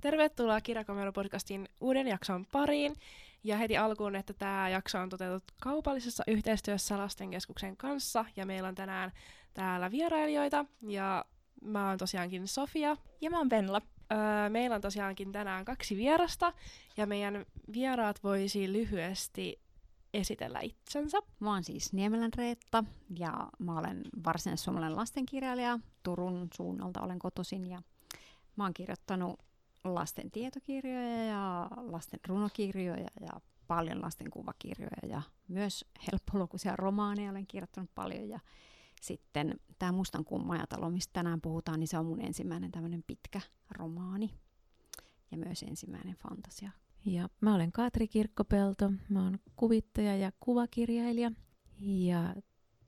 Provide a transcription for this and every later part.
Tervetuloa Kirjakomero-podcastin uuden jakson pariin. Ja heti alkuun, että tämä jakso on toteutettu kaupallisessa yhteistyössä Lastenkeskuksen kanssa. Ja meillä on tänään täällä vierailijoita. Ja mä oon tosiaankin Sofia. Ja mä oon Venla. Öö, meillä on tosiaankin tänään kaksi vierasta. Ja meidän vieraat voisi lyhyesti esitellä itsensä. Mä oon siis Niemelän Reetta ja mä olen varsinais-suomalainen lastenkirjailija. Turun suunnalta olen kotoisin ja mä oon kirjoittanut lasten tietokirjoja ja lasten runokirjoja ja paljon lasten kuvakirjoja ja myös helppolukuisia romaaneja olen kirjoittanut paljon ja sitten tämä Mustan kuun majatalo, mistä tänään puhutaan, niin se on mun ensimmäinen tämmöinen pitkä romaani ja myös ensimmäinen fantasia. Ja mä olen Katri Kirkkopelto, mä oon kuvittaja ja kuvakirjailija ja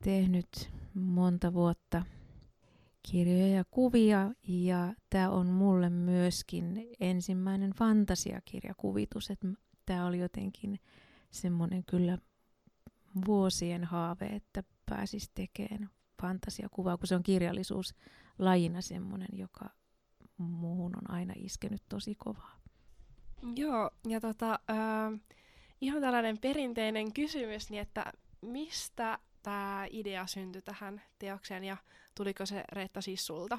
tehnyt monta vuotta kirjoja ja kuvia ja tämä on mulle myöskin ensimmäinen fantasiakirjakuvitus, että tämä oli jotenkin semmoinen kyllä vuosien haave, että pääsis tekemään fantasiakuvaa, kun se on kirjallisuus lajina semmoinen, joka muuhun on aina iskenyt tosi kovaa. Joo, ja tota, äh, ihan tällainen perinteinen kysymys, niin että mistä tämä idea syntyi tähän teokseen ja tuliko se Reetta siis sulta?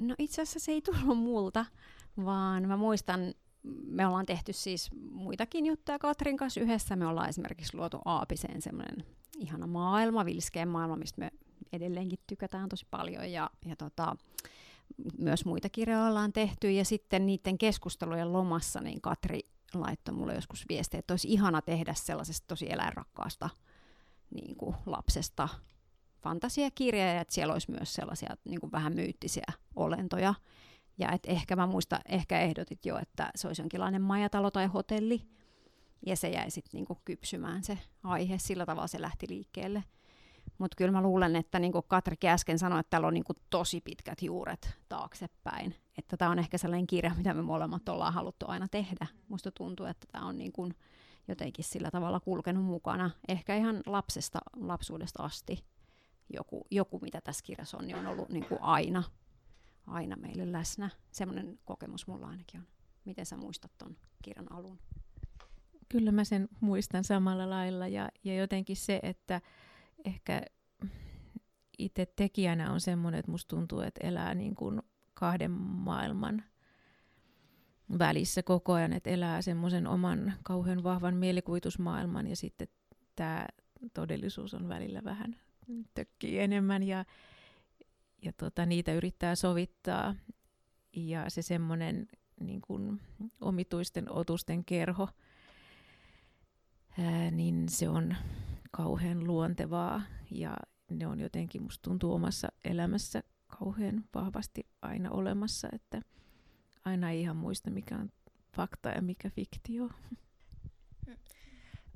No itse asiassa se ei tullut multa, vaan mä muistan, me ollaan tehty siis muitakin juttuja Katrin kanssa yhdessä. Me ollaan esimerkiksi luotu Aapiseen semmoinen ihana maailma, vilskeen maailma, mistä me edelleenkin tykätään tosi paljon. Ja, ja tota, myös muita kirjoja ollaan tehty. Ja sitten niiden keskustelujen lomassa niin Katri laittoi mulle joskus viestiä, että olisi ihana tehdä sellaisesta tosi eläinrakkaasta niin kuin lapsesta fantasiakirja, ja että siellä olisi myös sellaisia niin kuin vähän myyttisiä olentoja. Ja että ehkä mä muistan, ehkä ehdotit jo, että se olisi jonkinlainen majatalo tai hotelli, ja se jäi sitten niin kypsymään se aihe, sillä tavalla se lähti liikkeelle. Mutta kyllä mä luulen, että niin kuin Katrikin äsken sanoi, että täällä on niin kuin tosi pitkät juuret taaksepäin. Että tämä on ehkä sellainen kirja, mitä me molemmat ollaan haluttu aina tehdä. Musta tuntuu, että tämä on niin kuin jotenkin sillä tavalla kulkenut mukana. Ehkä ihan lapsesta, lapsuudesta asti joku, joku mitä tässä kirjassa on, niin on ollut niin kuin aina, aina meille läsnä. Semmoinen kokemus mulla ainakin on. Miten sä muistat ton kirjan alun? Kyllä mä sen muistan samalla lailla ja, ja jotenkin se, että ehkä itse tekijänä on semmoinen, että musta tuntuu, että elää niin kuin kahden maailman välissä koko ajan, että elää semmoisen oman kauhean vahvan mielikuvitusmaailman ja sitten tämä todellisuus on välillä vähän tökkii enemmän ja, ja tota, niitä yrittää sovittaa. Ja se semmoinen niin kuin omituisten otusten kerho, ää, niin se on kauhean luontevaa ja ne on jotenkin, musta tuntuu omassa elämässä kauhean vahvasti aina olemassa, että aina ei ihan muista mikä on fakta ja mikä fiktio.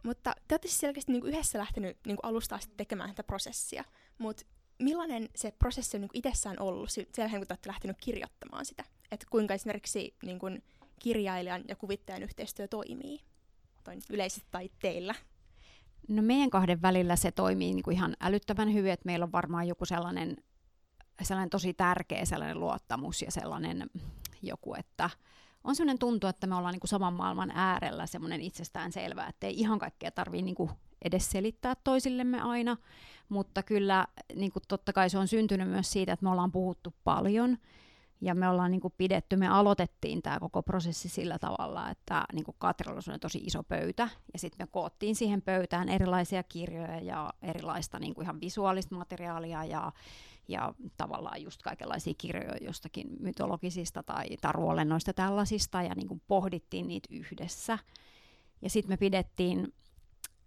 Mutta te olette siis selkeästi niin kuin yhdessä lähtenyt niin kuin alusta asti tekemään tätä prosessia, mutta millainen se prosessi on niin kuin itsessään ollut sen kun te olette lähtenyt kirjoittamaan sitä? Että kuinka esimerkiksi niin kuin kirjailijan ja kuvittajan yhteistyö toimii Toin yleisesti tai teillä? No meidän kahden välillä se toimii niin kuin ihan älyttömän hyvin, että meillä on varmaan joku sellainen, sellainen tosi tärkeä sellainen luottamus ja sellainen joku, että on sellainen tuntu, että me ollaan niin kuin saman maailman äärellä semmoinen itsestään selvää, että ei ihan kaikkea tarvii niin kuin edes selittää toisillemme aina, mutta kyllä niin kuin totta kai se on syntynyt myös siitä, että me ollaan puhuttu paljon ja me ollaan niin kuin pidetty, me aloitettiin tämä koko prosessi sillä tavalla, että niin kuin Katrilla on tosi iso pöytä ja sitten me koottiin siihen pöytään erilaisia kirjoja ja erilaista niin kuin ihan visuaalista materiaalia ja ja tavallaan just kaikenlaisia kirjoja jostakin mytologisista tai taruolennoista tällaisista, ja niin kuin pohdittiin niitä yhdessä. Ja sitten me pidettiin,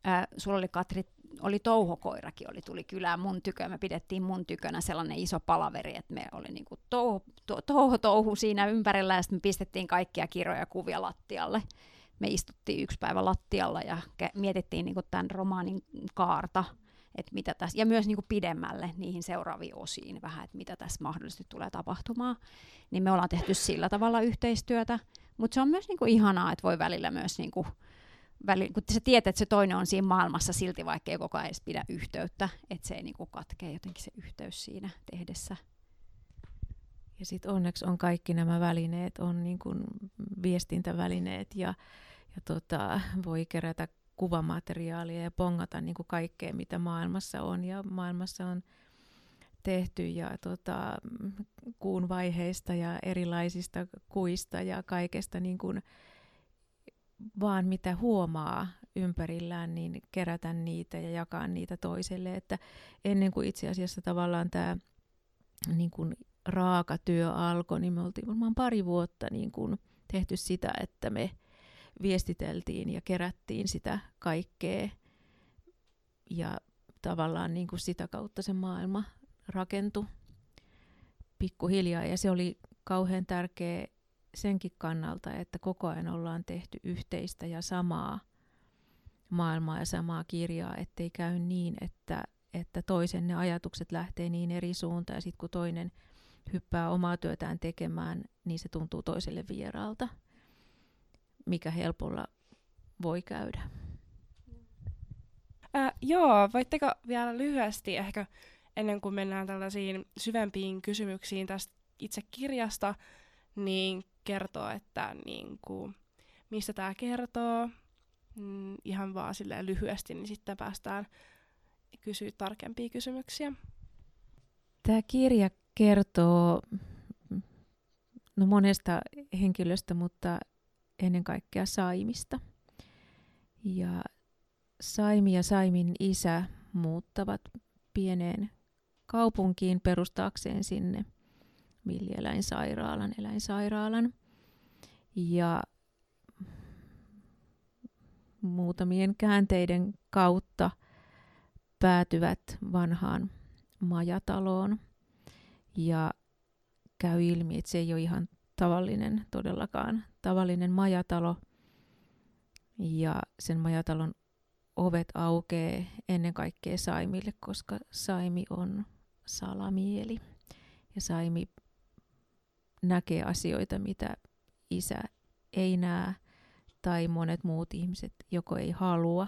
äh, sulla oli Katri, oli touhokoirakin, oli, tuli kylään mun tykö, me pidettiin mun tykönä sellainen iso palaveri, että me oli niin kuin touho, to, touho touhu siinä ympärillä, ja sitten me pistettiin kaikkia kirjoja kuvia lattialle. Me istuttiin yksi päivä lattialla ja mietittiin niin tämän romaanin kaarta, että mitä tässä, ja myös niin kuin pidemmälle niihin seuraaviin osiin vähän, että mitä tässä mahdollisesti tulee tapahtumaan, niin me ollaan tehty sillä tavalla yhteistyötä, mutta se on myös niin kuin ihanaa, että voi välillä myös niin kuin, väli, kun sä tiedät, että se toinen on siinä maailmassa silti, vaikka ei koko ajan edes pidä yhteyttä, että se ei niin kuin katkee jotenkin se yhteys siinä tehdessä. Ja sitten onneksi on kaikki nämä välineet, on niin kuin viestintävälineet ja, ja tota, voi kerätä kuvamateriaalia ja pongata niin kuin kaikkea, mitä maailmassa on. Ja maailmassa on tehty ja tota, kuun vaiheista ja erilaisista kuista ja kaikesta niin kuin, vaan mitä huomaa ympärillään, niin kerätä niitä ja jakaa niitä toiselle. Että ennen kuin itse asiassa tavallaan tämä niin kuin raaka työ alkoi, niin me oltiin varmaan pari vuotta niin kuin tehty sitä, että me viestiteltiin ja kerättiin sitä kaikkea. Ja tavallaan niin kuin sitä kautta se maailma rakentui pikkuhiljaa. Ja se oli kauhean tärkeä senkin kannalta, että koko ajan ollaan tehty yhteistä ja samaa maailmaa ja samaa kirjaa, ettei käy niin, että, että toisen ne ajatukset lähtee niin eri suuntaan ja sitten kun toinen hyppää omaa työtään tekemään, niin se tuntuu toiselle vieraalta, mikä helpolla voi käydä. Äh, joo, voitteko vielä lyhyesti ehkä ennen kuin mennään tällaisiin syvempiin kysymyksiin tästä itse kirjasta, niin kertoa, että niin kuin, mistä tämä kertoo, mm, ihan vaan silleen lyhyesti, niin sitten päästään kysyä tarkempia kysymyksiä. Tämä kirja kertoo no monesta henkilöstä, mutta ennen kaikkea Saimista. Ja Saimi ja Saimin isä muuttavat pieneen kaupunkiin perustaakseen sinne villieläinsairaalan, eläinsairaalan. Ja muutamien käänteiden kautta päätyvät vanhaan majataloon. Ja käy ilmi, että se ei ole ihan tavallinen todellakaan tavallinen majatalo. Ja sen majatalon ovet aukee ennen kaikkea Saimille, koska Saimi on salamieli. Ja Saimi näkee asioita, mitä isä ei näe tai monet muut ihmiset joko ei halua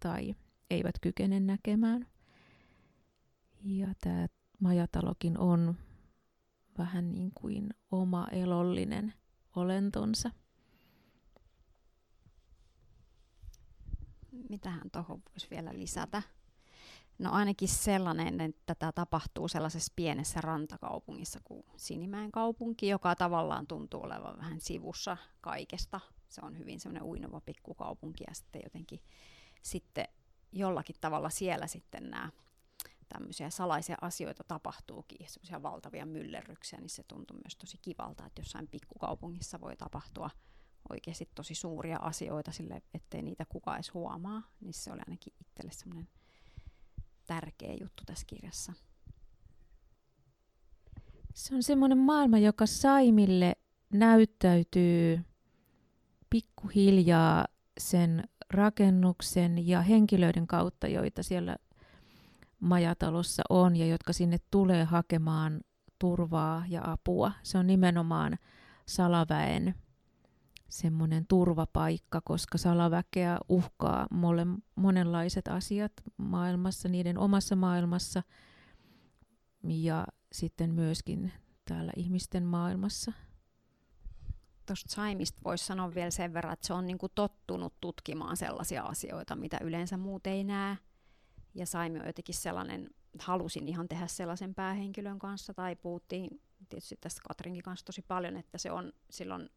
tai eivät kykene näkemään. Ja tämä majatalokin on vähän niin kuin oma elollinen olentonsa. Mitähän tuohon voisi vielä lisätä? No ainakin sellainen, että tämä tapahtuu sellaisessa pienessä rantakaupungissa kuin Sinimäen kaupunki, joka tavallaan tuntuu olevan vähän sivussa kaikesta. Se on hyvin semmoinen uinova pikkukaupunki ja sitten jotenkin sitten jollakin tavalla siellä sitten nämä tämmöisiä salaisia asioita tapahtuukin, semmoisia valtavia myllerryksiä, niin se tuntuu myös tosi kivalta, että jossain pikkukaupungissa voi tapahtua oikeasti tosi suuria asioita sille, ettei niitä kukaan edes huomaa, niin se oli ainakin itselle semmoinen tärkeä juttu tässä kirjassa. Se on semmoinen maailma, joka Saimille näyttäytyy pikkuhiljaa sen rakennuksen ja henkilöiden kautta, joita siellä majatalossa on ja jotka sinne tulee hakemaan turvaa ja apua. Se on nimenomaan salaväen semmoinen turvapaikka, koska salaväkeä uhkaa mole, monenlaiset asiat maailmassa, niiden omassa maailmassa ja sitten myöskin täällä ihmisten maailmassa. Tuosta Saimista voisi sanoa vielä sen verran, että se on niinku tottunut tutkimaan sellaisia asioita, mitä yleensä muut ei näe. Ja Saimi on jotenkin sellainen, halusin ihan tehdä sellaisen päähenkilön kanssa, tai puhuttiin tietysti tästä Katrinkin kanssa tosi paljon, että se on silloin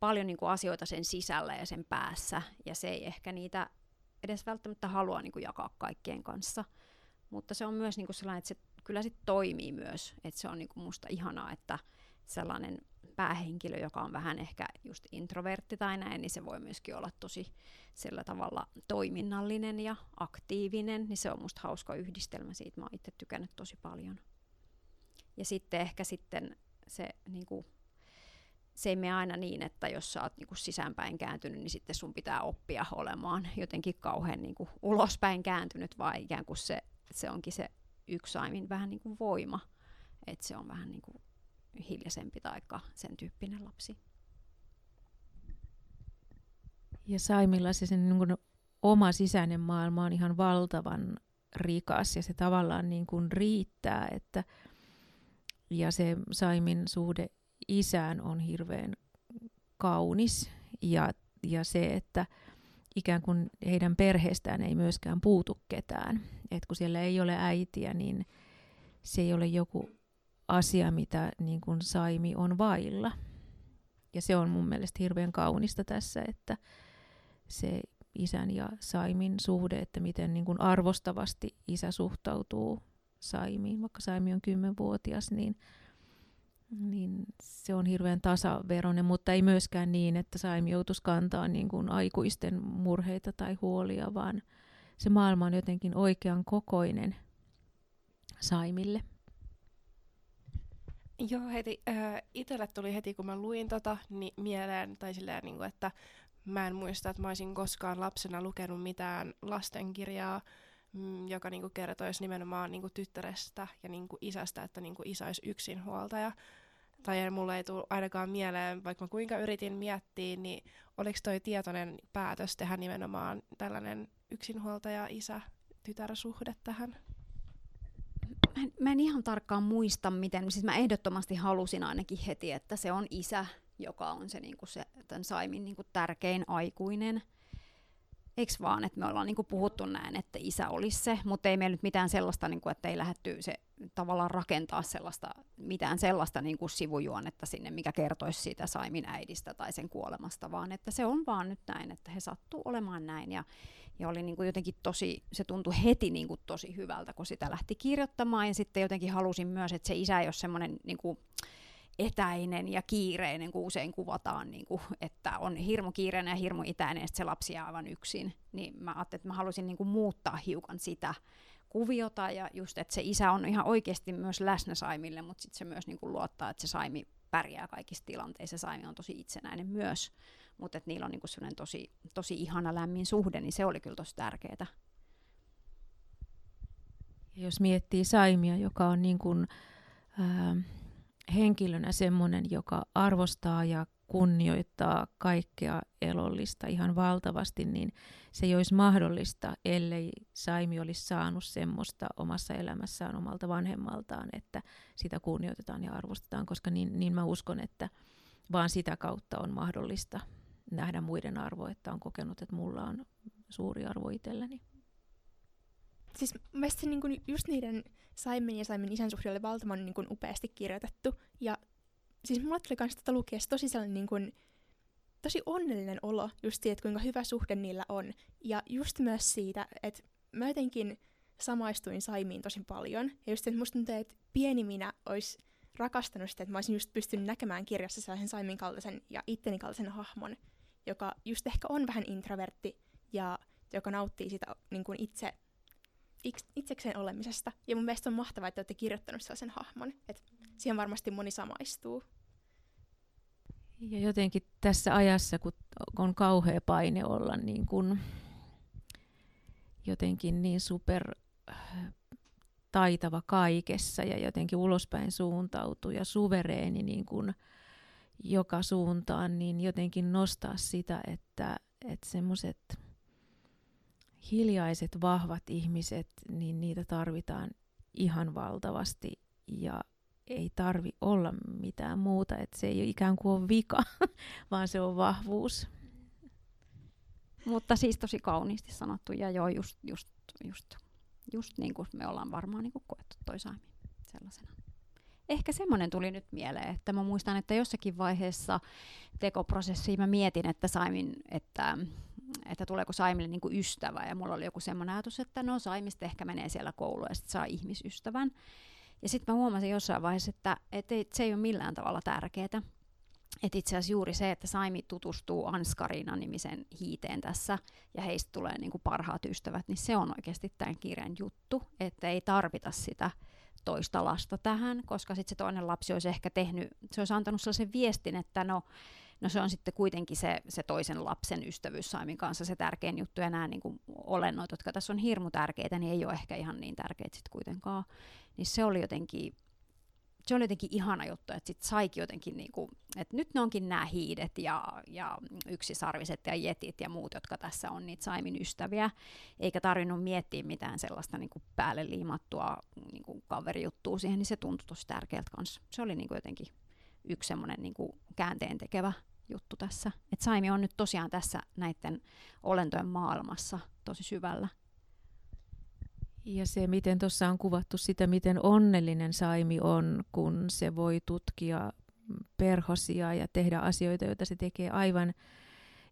paljon niin kuin asioita sen sisällä ja sen päässä, ja se ei ehkä niitä edes välttämättä halua niin kuin jakaa kaikkien kanssa. Mutta se on myös niin kuin sellainen, että se kyllä sit toimii myös, että se on niin kuin musta ihanaa, että sellainen päähenkilö, joka on vähän ehkä just introvertti tai näin, niin se voi myöskin olla tosi sillä tavalla toiminnallinen ja aktiivinen, niin se on musta hauska yhdistelmä siitä, mä oon itse tykännyt tosi paljon. Ja sitten ehkä sitten se niin kuin se ei mene aina niin, että jos sä oot niinku sisäänpäin kääntynyt, niin sitten sun pitää oppia olemaan jotenkin kauhean niinku ulospäin kääntynyt, vaan ikään kuin se, se onkin se yksi aimin vähän niinku voima, että se on vähän niinku hiljaisempi tai sen tyyppinen lapsi. Ja Saimilla se sen niin oma sisäinen maailma on ihan valtavan rikas ja se tavallaan niin kuin riittää, että ja se Saimin suhde isään on hirveän kaunis ja, ja se, että ikään kuin heidän perheestään ei myöskään puutu ketään. Et kun siellä ei ole äitiä, niin se ei ole joku asia, mitä niin kuin Saimi on vailla. Ja se on mun mielestä hirveän kaunista tässä, että se isän ja Saimin suhde, että miten niin kuin arvostavasti isä suhtautuu Saimiin, vaikka Saimi on kymmenvuotias, niin, niin se on hirveän tasaveroinen, mutta ei myöskään niin, että Saimi joutuisi kantaa niin kuin aikuisten murheita tai huolia, vaan se maailma on jotenkin oikean kokoinen Saimille. Joo, heti äh, itselle tuli heti, kun mä luin tota, niin mieleen, tai silleen, niin kuin, että mä en muista, että mä olisin koskaan lapsena lukenut mitään lastenkirjaa, mm, joka niin kuin kertoisi nimenomaan niin kuin tyttärestä ja niin kuin isästä, että niin kuin isä olisi yksinhuoltaja. Tai mulle ei tule ainakaan mieleen, vaikka mä kuinka yritin miettiä, niin oliko toi tietoinen päätös tehdä nimenomaan tällainen yksinhuoltaja-isä-tytärsuhde tähän? Mä en, mä en ihan tarkkaan muista, miten, siis mä ehdottomasti halusin ainakin heti, että se on isä, joka on se, niin kuin se tämän Saimin niin kuin tärkein aikuinen. Eikö vaan, että me ollaan niin kuin puhuttu näin, että isä olisi se, mutta ei meillä nyt mitään sellaista, niin kuin, että ei lähdetty se tavallaan rakentaa sellaista, mitään sellaista niin kuin sivujuonetta sinne, mikä kertoisi siitä Saimin äidistä tai sen kuolemasta, vaan että se on vaan nyt näin, että he sattuu olemaan näin. Ja, ja oli niin kuin jotenkin tosi, se tuntui heti niin kuin tosi hyvältä, kun sitä lähti kirjoittamaan. Ja sitten jotenkin halusin myös, että se isä ei ole semmoinen niin kuin, etäinen ja kiireinen, kun usein kuvataan, niin kuin, että on hirmu kiireinen ja hirmu itäinen, että se lapsi jää aivan yksin. Niin mä ajattelin, että mä halusin niin kuin, muuttaa hiukan sitä kuviota ja just, että se isä on ihan oikeasti myös läsnä Saimille, mutta sitten se myös niin kuin, luottaa, että se Saimi pärjää kaikissa tilanteissa. Saimi on tosi itsenäinen myös, mutta että niillä on niin kuin, tosi, tosi ihana lämmin suhde, niin se oli kyllä tosi tärkeää. Jos miettii Saimia, joka on niin kuin, ää, henkilönä semmoinen, joka arvostaa ja kunnioittaa kaikkea elollista ihan valtavasti, niin se ei olisi mahdollista, ellei Saimi olisi saanut semmoista omassa elämässään omalta vanhemmaltaan, että sitä kunnioitetaan ja arvostetaan, koska niin, niin mä uskon, että vaan sitä kautta on mahdollista nähdä muiden arvo, että on kokenut, että mulla on suuri arvo itselläni. Siis mielestäni niin just niiden Saimin ja Saimin isän suhde oli valtavan niin kuin upeasti kirjoitettu. Ja siis mulle tuli myös tätä lukiessa tosi sellainen niin kuin, tosi onnellinen olo just siitä, että kuinka hyvä suhde niillä on. Ja just myös siitä, että mä jotenkin samaistuin Saimiin tosi paljon. Ja just, että musta tuntuu, että pieni minä olisi rakastanut sitä, että mä olisin just pystynyt näkemään kirjassa sellaisen Saimin kaltaisen ja itteni kaltaisen hahmon, joka just ehkä on vähän introvertti ja joka nauttii sitä niin kuin itse itsekseen olemisesta. Ja mun mielestä on mahtavaa, että olette kirjoittanut sellaisen hahmon. Että siihen varmasti moni samaistuu. Ja jotenkin tässä ajassa, kun on kauhea paine olla niin kuin jotenkin niin super äh, taitava kaikessa ja jotenkin ulospäin suuntautuu ja suvereeni niin kuin joka suuntaan, niin jotenkin nostaa sitä, että, että semmoiset hiljaiset, vahvat ihmiset, niin niitä tarvitaan ihan valtavasti ja ei tarvi olla mitään muuta, että se ei ikään kuin ole vika, vaan se on vahvuus. Mutta siis tosi kauniisti sanottu ja joo, just, just, just, just niin kuin me ollaan varmaan niin kuin koettu toisaimin sellaisena. Ehkä semmoinen tuli nyt mieleen, että mä muistan, että jossakin vaiheessa tekoprosessiin mä mietin, että Saimin, että että tuleeko Saimille niin kuin ystävä. Ja mulla oli joku semmoinen ajatus, että no Saimista ehkä menee siellä kouluun ja sitten saa ihmisystävän. Ja sitten mä huomasin jossain vaiheessa, että, että se ei ole millään tavalla tärkeää. Että itse asiassa juuri se, että Saimi tutustuu Anskarina nimisen hiiteen tässä ja heistä tulee niin kuin parhaat ystävät, niin se on oikeasti tämän kirjan juttu, että ei tarvita sitä toista lasta tähän, koska sitten se toinen lapsi olisi ehkä tehnyt, se olisi antanut sellaisen viestin, että no no se on sitten kuitenkin se, se toisen lapsen ystävyys Saimin kanssa se tärkein juttu, ja nämä niin kuin olennot, jotka tässä on hirmu tärkeitä, niin ei ole ehkä ihan niin tärkeitä sitten kuitenkaan. Niin se oli jotenkin se oli jotenkin ihana juttu, että sit saikin jotenkin, niinku, että nyt ne onkin nämä hiidet ja, ja yksisarviset ja jetit ja muut, jotka tässä on niitä Saimin ystäviä, eikä tarvinnut miettiä mitään sellaista niinku päälle liimattua niinku kaverijuttua siihen, niin se tuntui tosi tärkeältä kanssa. Se oli niinku jotenkin yksi semmoinen niinku käänteen tekevä juttu tässä. Että Saimi on nyt tosiaan tässä näiden olentojen maailmassa tosi syvällä. Ja se, miten tuossa on kuvattu sitä, miten onnellinen Saimi on, kun se voi tutkia perhosia ja tehdä asioita, joita se tekee aivan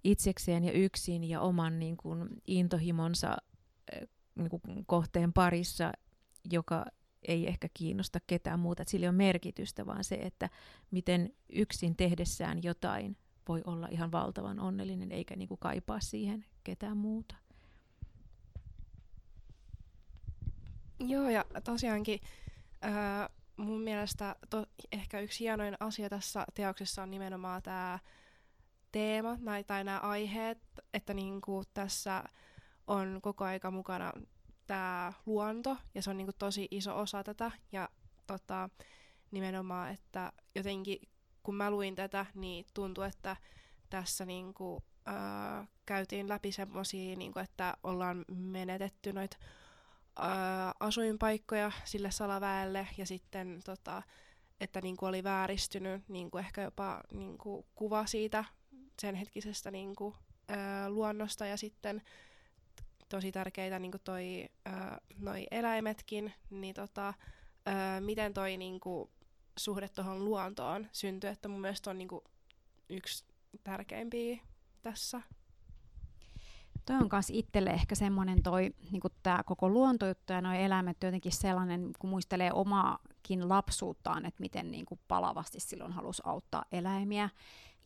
itsekseen ja yksin ja oman niin kuin, intohimonsa eh, niin kuin, kohteen parissa, joka ei ehkä kiinnosta ketään muuta. Sillä ole merkitystä, vaan se, että miten yksin tehdessään jotain voi olla ihan valtavan onnellinen, eikä niin kuin, kaipaa siihen ketään muuta. Joo, ja tosiaankin öö, mun mielestä to, ehkä yksi hienoin asia tässä teoksessa on nimenomaan tämä teema tai, tai nämä aiheet, että niinku tässä on koko aika mukana tämä luonto, ja se on niinku tosi iso osa tätä, ja tota, nimenomaan, että jotenkin kun mä luin tätä, niin tuntui, että tässä niinku, öö, käytiin läpi semmoisia, niinku, että ollaan menetetty noita ää, asuinpaikkoja sille salaväelle ja sitten tota, että niin kuin oli vääristynyt niin kuin ehkä jopa niin kuin kuva siitä sen hetkisestä niin kuin, ää, luonnosta ja sitten tosi tärkeitä niin kuin toi, ää, noi eläimetkin, niin tota, ää, miten toi niin kuin, suhde tuohon luontoon syntyi, että mun mielestä on niin kuin, yksi tärkeimpiä tässä toi on myös itselle ehkä semmoinen toi, niin tämä koko luontojuttu ja nuo eläimet jotenkin sellainen, kun muistelee omaakin lapsuuttaan, että miten niin kuin palavasti silloin halusi auttaa eläimiä.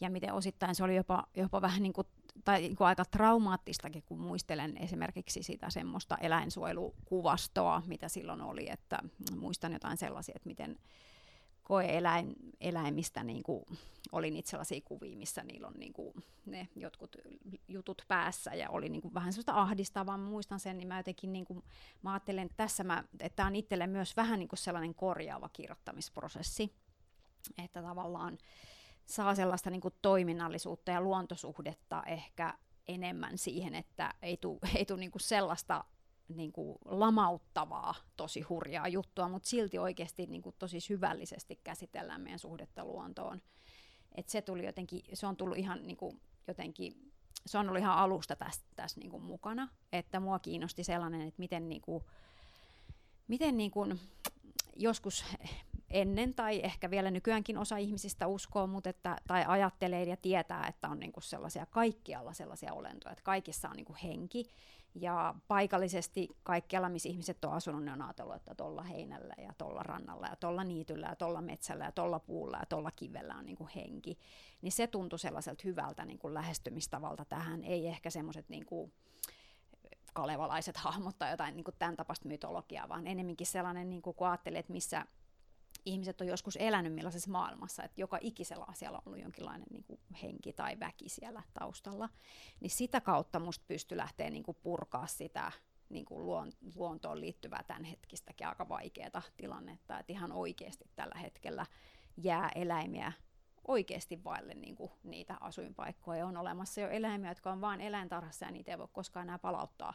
Ja miten osittain se oli jopa, jopa vähän niin kuin, tai niin kuin aika traumaattistakin, kun muistelen esimerkiksi sitä semmoista eläinsuojelukuvastoa, mitä silloin oli, että muistan jotain sellaisia, että miten koe-eläimistä niin kuin, oli niitä sellaisia kuvia, missä niillä on niin kuin, ne jotkut jutut päässä ja oli niin kuin, vähän sellaista ahdistavaa. Mä muistan sen, niin mä jotenkin niin kuin, mä ajattelen, että tässä mä, että tämä on itselle myös vähän niin kuin sellainen korjaava kirjoittamisprosessi, että tavallaan saa sellaista niin kuin toiminnallisuutta ja luontosuhdetta ehkä enemmän siihen, että ei tule ei niin sellaista niin kuin lamauttavaa, tosi hurjaa juttua, mutta silti oikeasti niin kuin tosi syvällisesti käsitellään meidän suhdetta luontoon. Et se, tuli jotenkin, se on tullut ihan niin kuin, jotenkin, se on ollut ihan alusta tässä, tässä niin kuin mukana, että mua kiinnosti sellainen, että miten, niin kuin, miten niin kuin, joskus ennen tai ehkä vielä nykyäänkin osa ihmisistä uskoo, mutta että, tai ajattelee ja tietää, että on niin kuin sellaisia kaikkialla sellaisia olentoja, että kaikissa on niin kuin henki ja paikallisesti kaikkialla, missä ihmiset on asunut, ne on ajatellut, että tuolla heinällä ja tuolla rannalla ja tuolla niityllä ja tuolla metsällä ja tuolla puulla ja tuolla kivellä on niin kuin henki. Niin se tuntui sellaiselta hyvältä niin kuin lähestymistavalta tähän. Ei ehkä semmoiset niin kalevalaiset hahmot tai jotain niin kuin tämän tapasta mytologiaa, vaan enemmänkin sellainen, niin kuin, kun ajattelee, että missä ihmiset on joskus elänyt millaisessa maailmassa, että joka ikisellä asialla on ollut jonkinlainen niin kuin henki tai väki siellä taustalla, niin sitä kautta musta pystyi lähteä niin kuin purkaa sitä niin kuin luon, luontoon liittyvää tämänhetkistäkin aika vaikeaa tilannetta, että ihan oikeasti tällä hetkellä jää eläimiä oikeasti vaille niin kuin niitä asuinpaikkoja. On olemassa jo eläimiä, jotka on vain eläintarhassa ja niitä ei voi koskaan enää palauttaa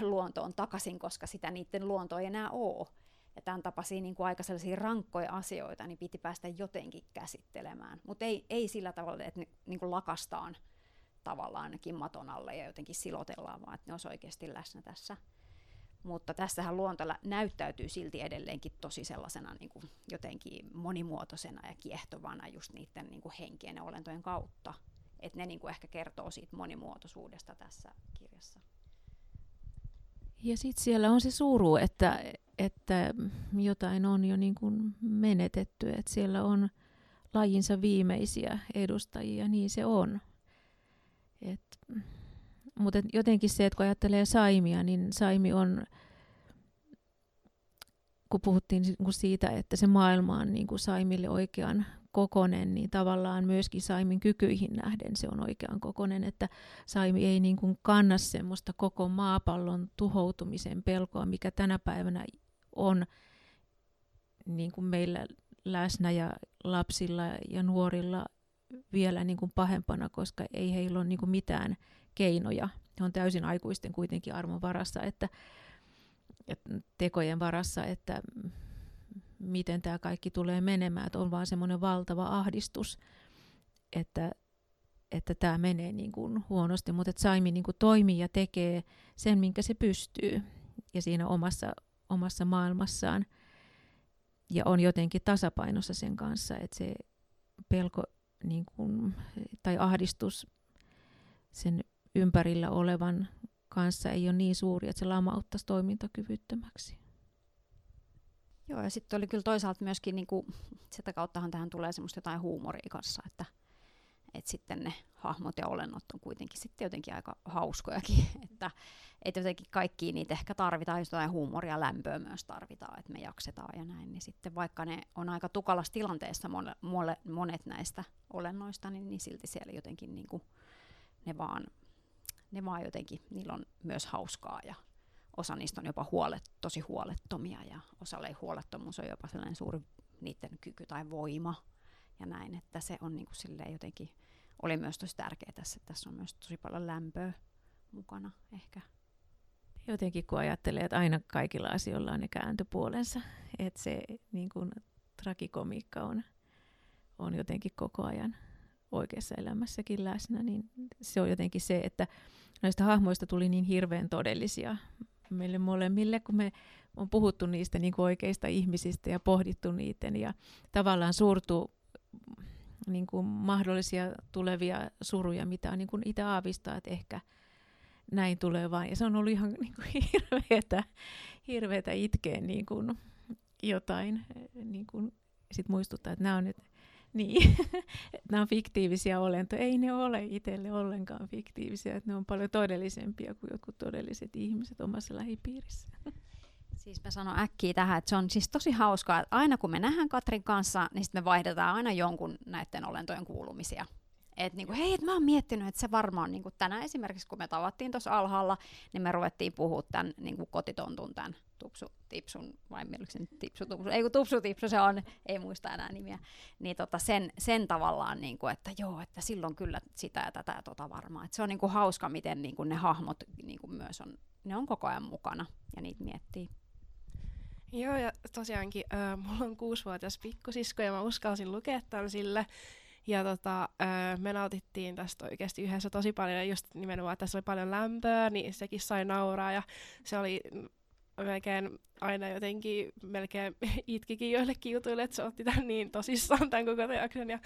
luontoon takaisin, koska sitä niiden luonto ei enää ole ja tämän tapaisia niin kuin aika sellaisia rankkoja asioita, niin piti päästä jotenkin käsittelemään. Mutta ei, ei sillä tavalla, että niin kuin lakastaan tavallaan ainakin maton alle ja jotenkin silotellaan, vaan että ne olisi oikeasti läsnä tässä. Mutta tässähän luonto näyttäytyy silti edelleenkin tosi sellaisena niin kuin jotenkin monimuotoisena ja kiehtovana just niiden niin kuin henkien ja olentojen kautta. Että ne niin kuin ehkä kertoo siitä monimuotoisuudesta tässä kirjassa. Ja sitten siellä on se suru, että, että jotain on jo niin kuin menetetty, että siellä on lajinsa viimeisiä edustajia, niin se on. Et, mutta jotenkin se, että kun ajattelee Saimia, niin Saimi on, kun puhuttiin siitä, että se maailma on niin kuin Saimille oikean kokonen, niin tavallaan myöskin Saimin kykyihin nähden se on oikean kokonen, että Saimi ei niin kuin kanna semmoista koko maapallon tuhoutumisen pelkoa, mikä tänä päivänä on niin kuin meillä läsnä ja lapsilla ja nuorilla vielä niin kuin pahempana, koska ei heillä ole niin kuin mitään keinoja. He on täysin aikuisten kuitenkin armon varassa, että, että tekojen varassa, että miten tämä kaikki tulee menemään. Että on vaan semmoinen valtava ahdistus, että, että tämä menee niin kuin huonosti, mutta että Saimi niin kuin toimii ja tekee sen, minkä se pystyy ja siinä omassa, omassa maailmassaan ja on jotenkin tasapainossa sen kanssa, että se pelko niin kuin, tai ahdistus sen ympärillä olevan kanssa ei ole niin suuri, että se lamauttaisi toimintakyvyttömäksi. Joo, ja sitten oli kyllä toisaalta myöskin, niin kuin, sitä kauttahan tähän tulee semmoista jotain huumoria kanssa, että, että sitten ne hahmot ja olennot on kuitenkin sitten jotenkin aika hauskojakin, että, että jotenkin kaikki niitä ehkä tarvitaan, just jotain huumoria lämpöä myös tarvitaan, että me jaksetaan ja näin, niin sitten vaikka ne on aika tukalassa tilanteessa mole, mole, monet näistä olennoista, niin, niin silti siellä jotenkin niin kuin, ne vaan ne vaan jotenkin, niillä on myös hauskaa ja osa niistä on jopa huolet, tosi huolettomia ja osalle ei huolettomuus on jopa sellainen suuri niiden kyky tai voima ja näin, että se on niin kuin jotenkin, oli myös tosi tärkeää tässä, että tässä on myös tosi paljon lämpöä mukana ehkä. Jotenkin kun ajattelee, että aina kaikilla asioilla on ne kääntöpuolensa, että se niin kuin, trakikomiikka on, on jotenkin koko ajan oikeassa elämässäkin läsnä, niin se on jotenkin se, että näistä hahmoista tuli niin hirveän todellisia meille molemmille, kun me on puhuttu niistä niin kuin oikeista ihmisistä ja pohdittu niiden ja tavallaan suurtu niin kuin mahdollisia tulevia suruja, mitä niin kuin itse aavistaa, että ehkä näin tulee vain. Ja se on ollut ihan niin kuin hirveätä, hirveätä itkeä niin kuin jotain. Niin kuin, sit muistuttaa, että nämä on nyt niin, nämä on fiktiivisiä olentoja. Ei ne ole itselle ollenkaan fiktiivisiä, että ne on paljon todellisempia kuin jotkut todelliset ihmiset omassa lähipiirissä. Siis mä sanon äkkiä tähän, että se on siis tosi hauskaa, että aina kun me nähdään Katrin kanssa, niin sitten me vaihdetaan aina jonkun näiden olentojen kuulumisia. Että niinku, hei, et mä oon miettinyt, että se varmaan niinku tänään esimerkiksi, kun me tavattiin tuossa alhaalla, niin me ruvettiin puhua tämän niinku kotitontun, tämän tupsu, tipsun, vai milloin se tipsu, tupsu, ei kun tupsu, tipsu se on, ei muista enää nimiä, niin tota sen, sen tavallaan, niinku, että joo, että silloin kyllä sitä ja tätä ja tota varmaan. Se on niinku hauska, miten niinku ne hahmot niinku myös on, ne on koko ajan mukana ja niitä miettii. Joo, ja tosiaankin äh, mulla on kuusivuotias pikkusisko ja mä uskalsin lukea tämän sille. Ja tota, öö, me nautittiin tästä oikeasti yhdessä tosi paljon, ja just nimenomaan, että tässä oli paljon lämpöä, niin sekin sai nauraa, ja se oli melkein aina jotenkin melkein itkikin joillekin jutuille, että se otti tämän niin tosissaan tämän koko teoksen. Ja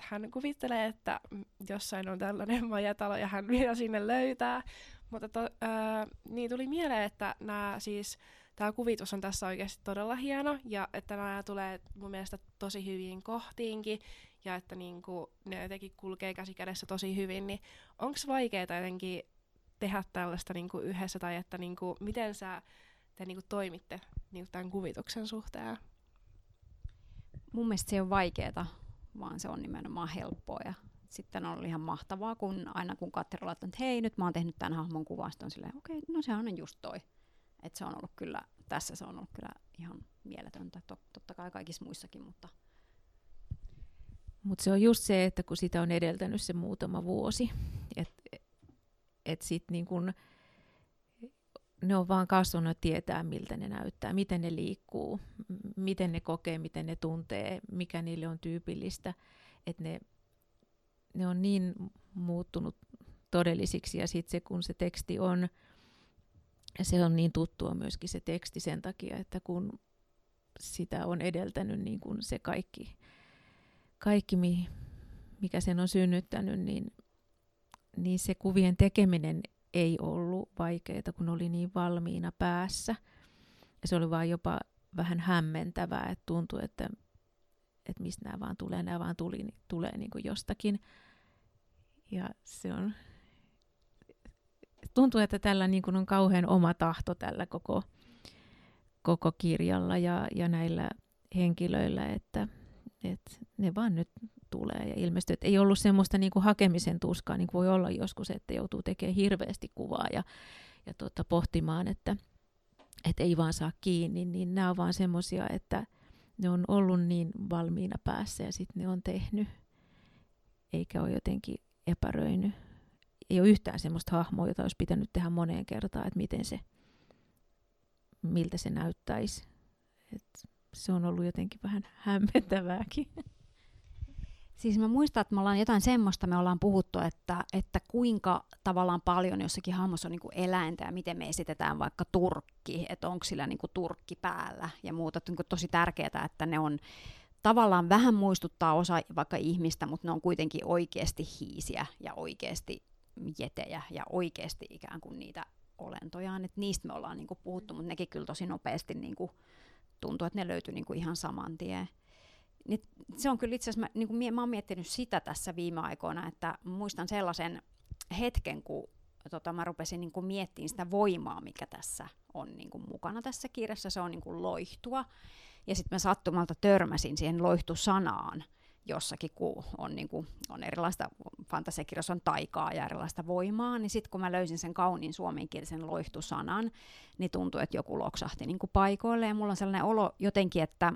hän kuvittelee, että jossain on tällainen majatalo ja hän vielä sinne löytää. Mutta to, ää, niin tuli mieleen, että nämä siis tämä kuvitus on tässä oikeasti todella hieno ja että nämä tulee mun mielestä tosi hyvin kohtiinkin ja että niinku, ne jotenkin kulkee käsi kädessä tosi hyvin, niin onko vaikeaa jotenkin tehdä tällaista niinku yhdessä tai että niinku, miten sä te niinku toimitte niinku tämän kuvituksen suhteen? Mun mielestä se ei ole vaikeaa, vaan se on nimenomaan helppoa ja sitten on ollut ihan mahtavaa, kun aina kun Katri on että hei nyt mä oon tehnyt tämän hahmon kuvaston, silleen okei, okay, no sehän on just toi. Et se on ollut kyllä, tässä se on ollut kyllä ihan mieletöntä, totta kai kaikissa muissakin, mutta mutta se on just se, että kun sitä on edeltänyt se muutama vuosi, että et sitten niin kun, ne on vaan kasvanut tietää, miltä ne näyttää, miten ne liikkuu, miten ne kokee, miten ne tuntee, mikä niille on tyypillistä. Että ne, ne on niin muuttunut todellisiksi ja sitten se, kun se teksti on, se on niin tuttua myöskin se teksti sen takia, että kun sitä on edeltänyt niin kuin se kaikki kaikki, mikä sen on synnyttänyt, niin, niin se kuvien tekeminen ei ollut vaikeaa, kun oli niin valmiina päässä. Ja se oli vaan jopa vähän hämmentävää, että tuntui, että, että mistä nämä vaan tulee, nämä vaan tuli, niin tulee niin kuin jostakin. Ja se on, tuntuu, että tällä niin kuin on kauhean oma tahto tällä koko, koko kirjalla ja, ja näillä henkilöillä, että, että ne vaan nyt tulee ja ilmestyy. Että ei ollut semmoista niin kuin hakemisen tuskaa, niin voi olla joskus, että joutuu tekemään hirveästi kuvaa ja, ja tota, pohtimaan, että, että ei vaan saa kiinni, niin nämä on vaan semmoisia, että ne on ollut niin valmiina päässä ja sitten ne on tehnyt, eikä ole jotenkin epäröinyt. Ei ole yhtään semmoista hahmoa, jota olisi pitänyt tehdä moneen kertaan, että miten se, miltä se näyttäisi. Et se on ollut jotenkin vähän hämmentävääkin. Siis mä muistan, että me ollaan jotain semmoista, me ollaan puhuttu, että, että kuinka tavallaan paljon jossakin hahmossa on niin eläintä ja miten me esitetään vaikka turkki, että onko sillä niin turkki päällä ja muuta. Että niin tosi tärkeää, että ne on tavallaan vähän muistuttaa osa vaikka ihmistä, mutta ne on kuitenkin oikeasti hiisiä ja oikeasti jetejä ja oikeasti ikään kuin niitä olentojaan. Et niistä me ollaan niin puhuttu, mutta nekin kyllä tosi nopeasti niin kuin tuntuu, että ne löytyy niin kuin ihan saman tien. Niin se on kyllä itse asiassa, mä, niin kuin, mä oon miettinyt sitä tässä viime aikoina, että muistan sellaisen hetken, kun tota, mä rupesin niin kuin miettimään sitä voimaa, mikä tässä on niin kuin mukana tässä kirjassa. Se on niin kuin loihtua. Ja sitten mä sattumalta törmäsin siihen loihtusanaan jossakin, kun on, niin kuin, on erilaista, fantasiakirjassa on taikaa ja erilaista voimaa, niin sitten kun mä löysin sen kauniin suomenkielisen loihtusanan, niin tuntui, että joku loksahti niin kuin paikoille. Ja mulla on sellainen olo jotenkin, että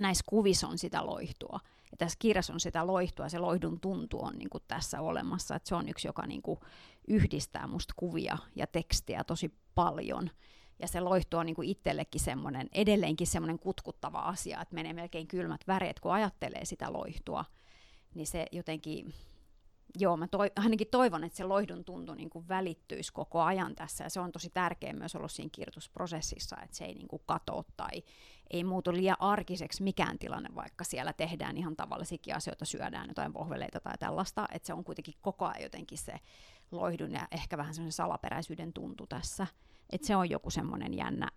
näissä kuvissa on sitä loihtua. Ja tässä kirjassa on sitä loihtua, se loihdun tuntu on niin kuin tässä olemassa. että se on yksi, joka niin kuin yhdistää musta kuvia ja tekstiä tosi paljon. Ja se loihtu on niin kuin itsellekin semmoinen, edelleenkin semmoinen kutkuttava asia, että menee melkein kylmät väreet, kun ajattelee sitä loihtua. Niin se jotenkin joo, mä toi, ainakin toivon, että se loihdun tuntu niin kuin välittyisi koko ajan tässä, ja se on tosi tärkeä myös ollut siinä kirjoitusprosessissa, että se ei niin kuin katoa tai ei muutu liian arkiseksi mikään tilanne, vaikka siellä tehdään ihan tavallisikin asioita, syödään jotain pohveleita tai tällaista, että se on kuitenkin koko ajan jotenkin se loihdun ja ehkä vähän semmoinen salaperäisyyden tuntu tässä, että se on joku semmoinen jännä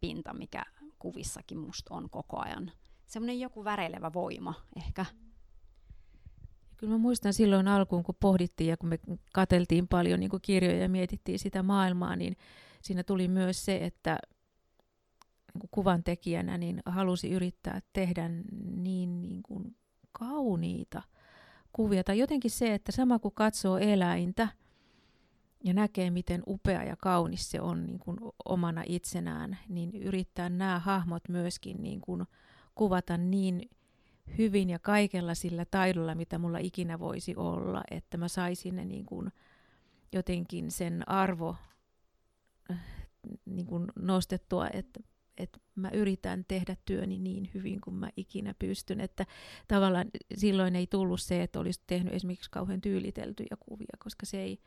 pinta, mikä kuvissakin musta on koko ajan. Semmoinen joku väreilevä voima ehkä. Kyllä mä muistan silloin alkuun, kun pohdittiin ja kun me kateltiin paljon niin kuin kirjoja ja mietittiin sitä maailmaa, niin siinä tuli myös se, että niin kuvan tekijänä niin halusi yrittää tehdä niin, niin kuin kauniita kuvia. Tai jotenkin se, että sama kuin katsoo eläintä ja näkee, miten upea ja kaunis se on niin kuin omana itsenään, niin yrittää nämä hahmot myöskin niin kuin kuvata niin hyvin ja kaikella sillä taidolla, mitä mulla ikinä voisi olla, että mä saisin ne niin kuin jotenkin sen arvo äh, niin kuin nostettua, että, että mä yritän tehdä työni niin hyvin kuin mä ikinä pystyn, että tavallaan silloin ei tullut se, että olisi tehnyt esimerkiksi kauhean tyyliteltyjä kuvia, koska se ei,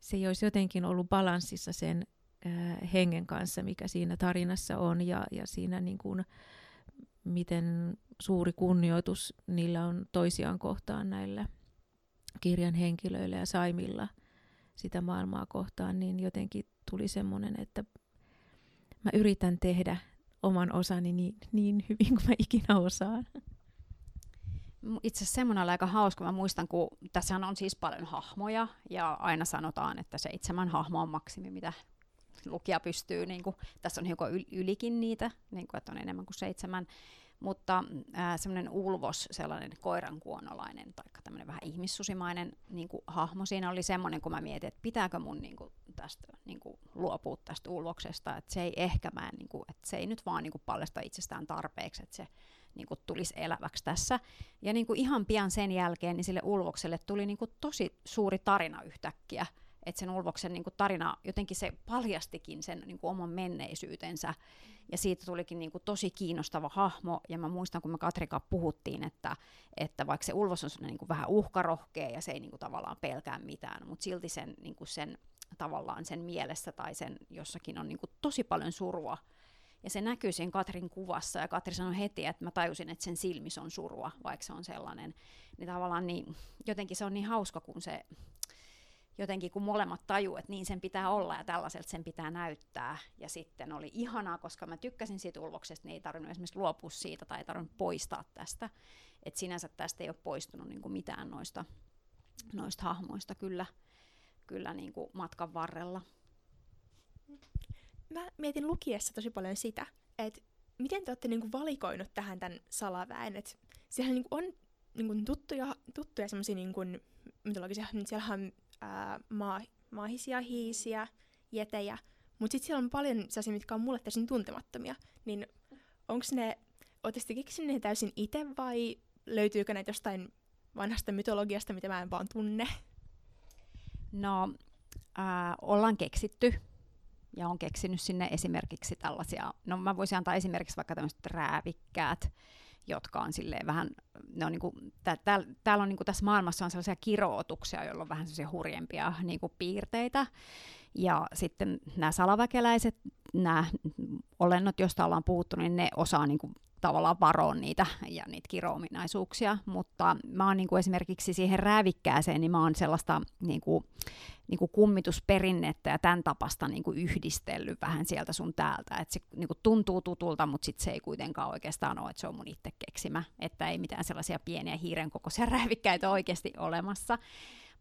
se ei olisi jotenkin ollut balanssissa sen äh, hengen kanssa, mikä siinä tarinassa on ja, ja siinä niin kuin, miten suuri kunnioitus niillä on toisiaan kohtaan näillä kirjan henkilöillä ja saimilla sitä maailmaa kohtaan, niin jotenkin tuli semmoinen, että mä yritän tehdä oman osani niin, niin hyvin kuin mä ikinä osaan. Itse asiassa semmoinen oli aika hauska. Mä muistan, kun tässä on siis paljon hahmoja ja aina sanotaan, että seitsemän hahmoa on maksimi, mitä lukija pystyy. Niin kuin, tässä on hiukan ylikin niitä, niin kuin, että on enemmän kuin seitsemän. Mutta äh, semmoinen ulvos, sellainen koirankuonolainen tai tämmöinen vähän ihmissusimainen niin kuin, hahmo siinä oli semmoinen, kun mä mietin, että pitääkö mun niin kuin, tästä niin kuin, luopua tästä ulvoksesta, että se ei ehkä mä, niin kuin, että se ei nyt vaan niin kuin, paljasta itsestään tarpeeksi, että se niin kuin, tulisi eläväksi tässä. Ja niin kuin, ihan pian sen jälkeen niin sille ulvokselle tuli niin kuin, tosi suuri tarina yhtäkkiä, että sen Ulvoksen niin kuin, tarina, jotenkin se paljastikin sen niin kuin, oman menneisyytensä, ja siitä tulikin niin kuin, tosi kiinnostava hahmo, ja mä muistan, kun me Katrikaan puhuttiin, että, että vaikka se Ulvos on niin kuin, vähän uhkarohkea, ja se ei niin kuin, tavallaan pelkää mitään, mutta silti sen, niin kuin, sen tavallaan sen mielessä tai sen jossakin on niin kuin, tosi paljon surua, ja se näkyy siinä Katrin kuvassa, ja Katri sanoi heti, että mä tajusin, että sen silmissä on surua, vaikka se on sellainen. Niin tavallaan niin, jotenkin se on niin hauska, kun se jotenkin kun molemmat tajuu, että niin sen pitää olla ja tällaiselta sen pitää näyttää. Ja sitten oli ihanaa, koska mä tykkäsin siitä ulvoksesta, niin ei tarvinnut esimerkiksi luopua siitä tai ei tarvinnut poistaa tästä. Että sinänsä tästä ei ole poistunut niin kuin mitään noista, noista hahmoista kyllä, kyllä niin kuin matkan varrella. Mä mietin lukiessa tosi paljon sitä, että miten te olette niinku valikoinut tähän tämän salaväen. Et siellä niinku on niinku tuttuja, tuttuja semmoisia niinku mytologisia, siellä on ää, maa, maahisia, hiisiä, jetejä, mutta sitten siellä on paljon sellaisia, mitkä on mulle täysin tuntemattomia. Niin onko ne Oletteko keksinyt ne täysin itse vai löytyykö näitä jostain vanhasta mytologiasta, mitä mä en vaan tunne? No, äh, ollaan keksitty ja on keksinyt sinne esimerkiksi tällaisia, no mä voisin antaa esimerkiksi vaikka tämmöiset räävikkäät, jotka on silleen vähän, ne on niinku, tä, tä, täällä on niinku tässä maailmassa on sellaisia kirootuksia, joilla on vähän sellaisia hurjempia niinku piirteitä. Ja sitten nämä salaväkeläiset, nämä olennot, joista ollaan puhuttu, niin ne osaa niinku tavallaan varoa niitä ja niitä kiroominaisuuksia, mutta mä oon niinku esimerkiksi siihen räävikkääseen, niin mä oon sellaista niinku, niinku kummitusperinnettä ja tämän tapasta niinku yhdistellyt vähän sieltä sun täältä, että se niinku tuntuu tutulta, mutta sit se ei kuitenkaan oikeastaan ole, että se on mun itse keksimä, että ei mitään sellaisia pieniä hiiren kokoisia räävikkäitä oikeasti olemassa.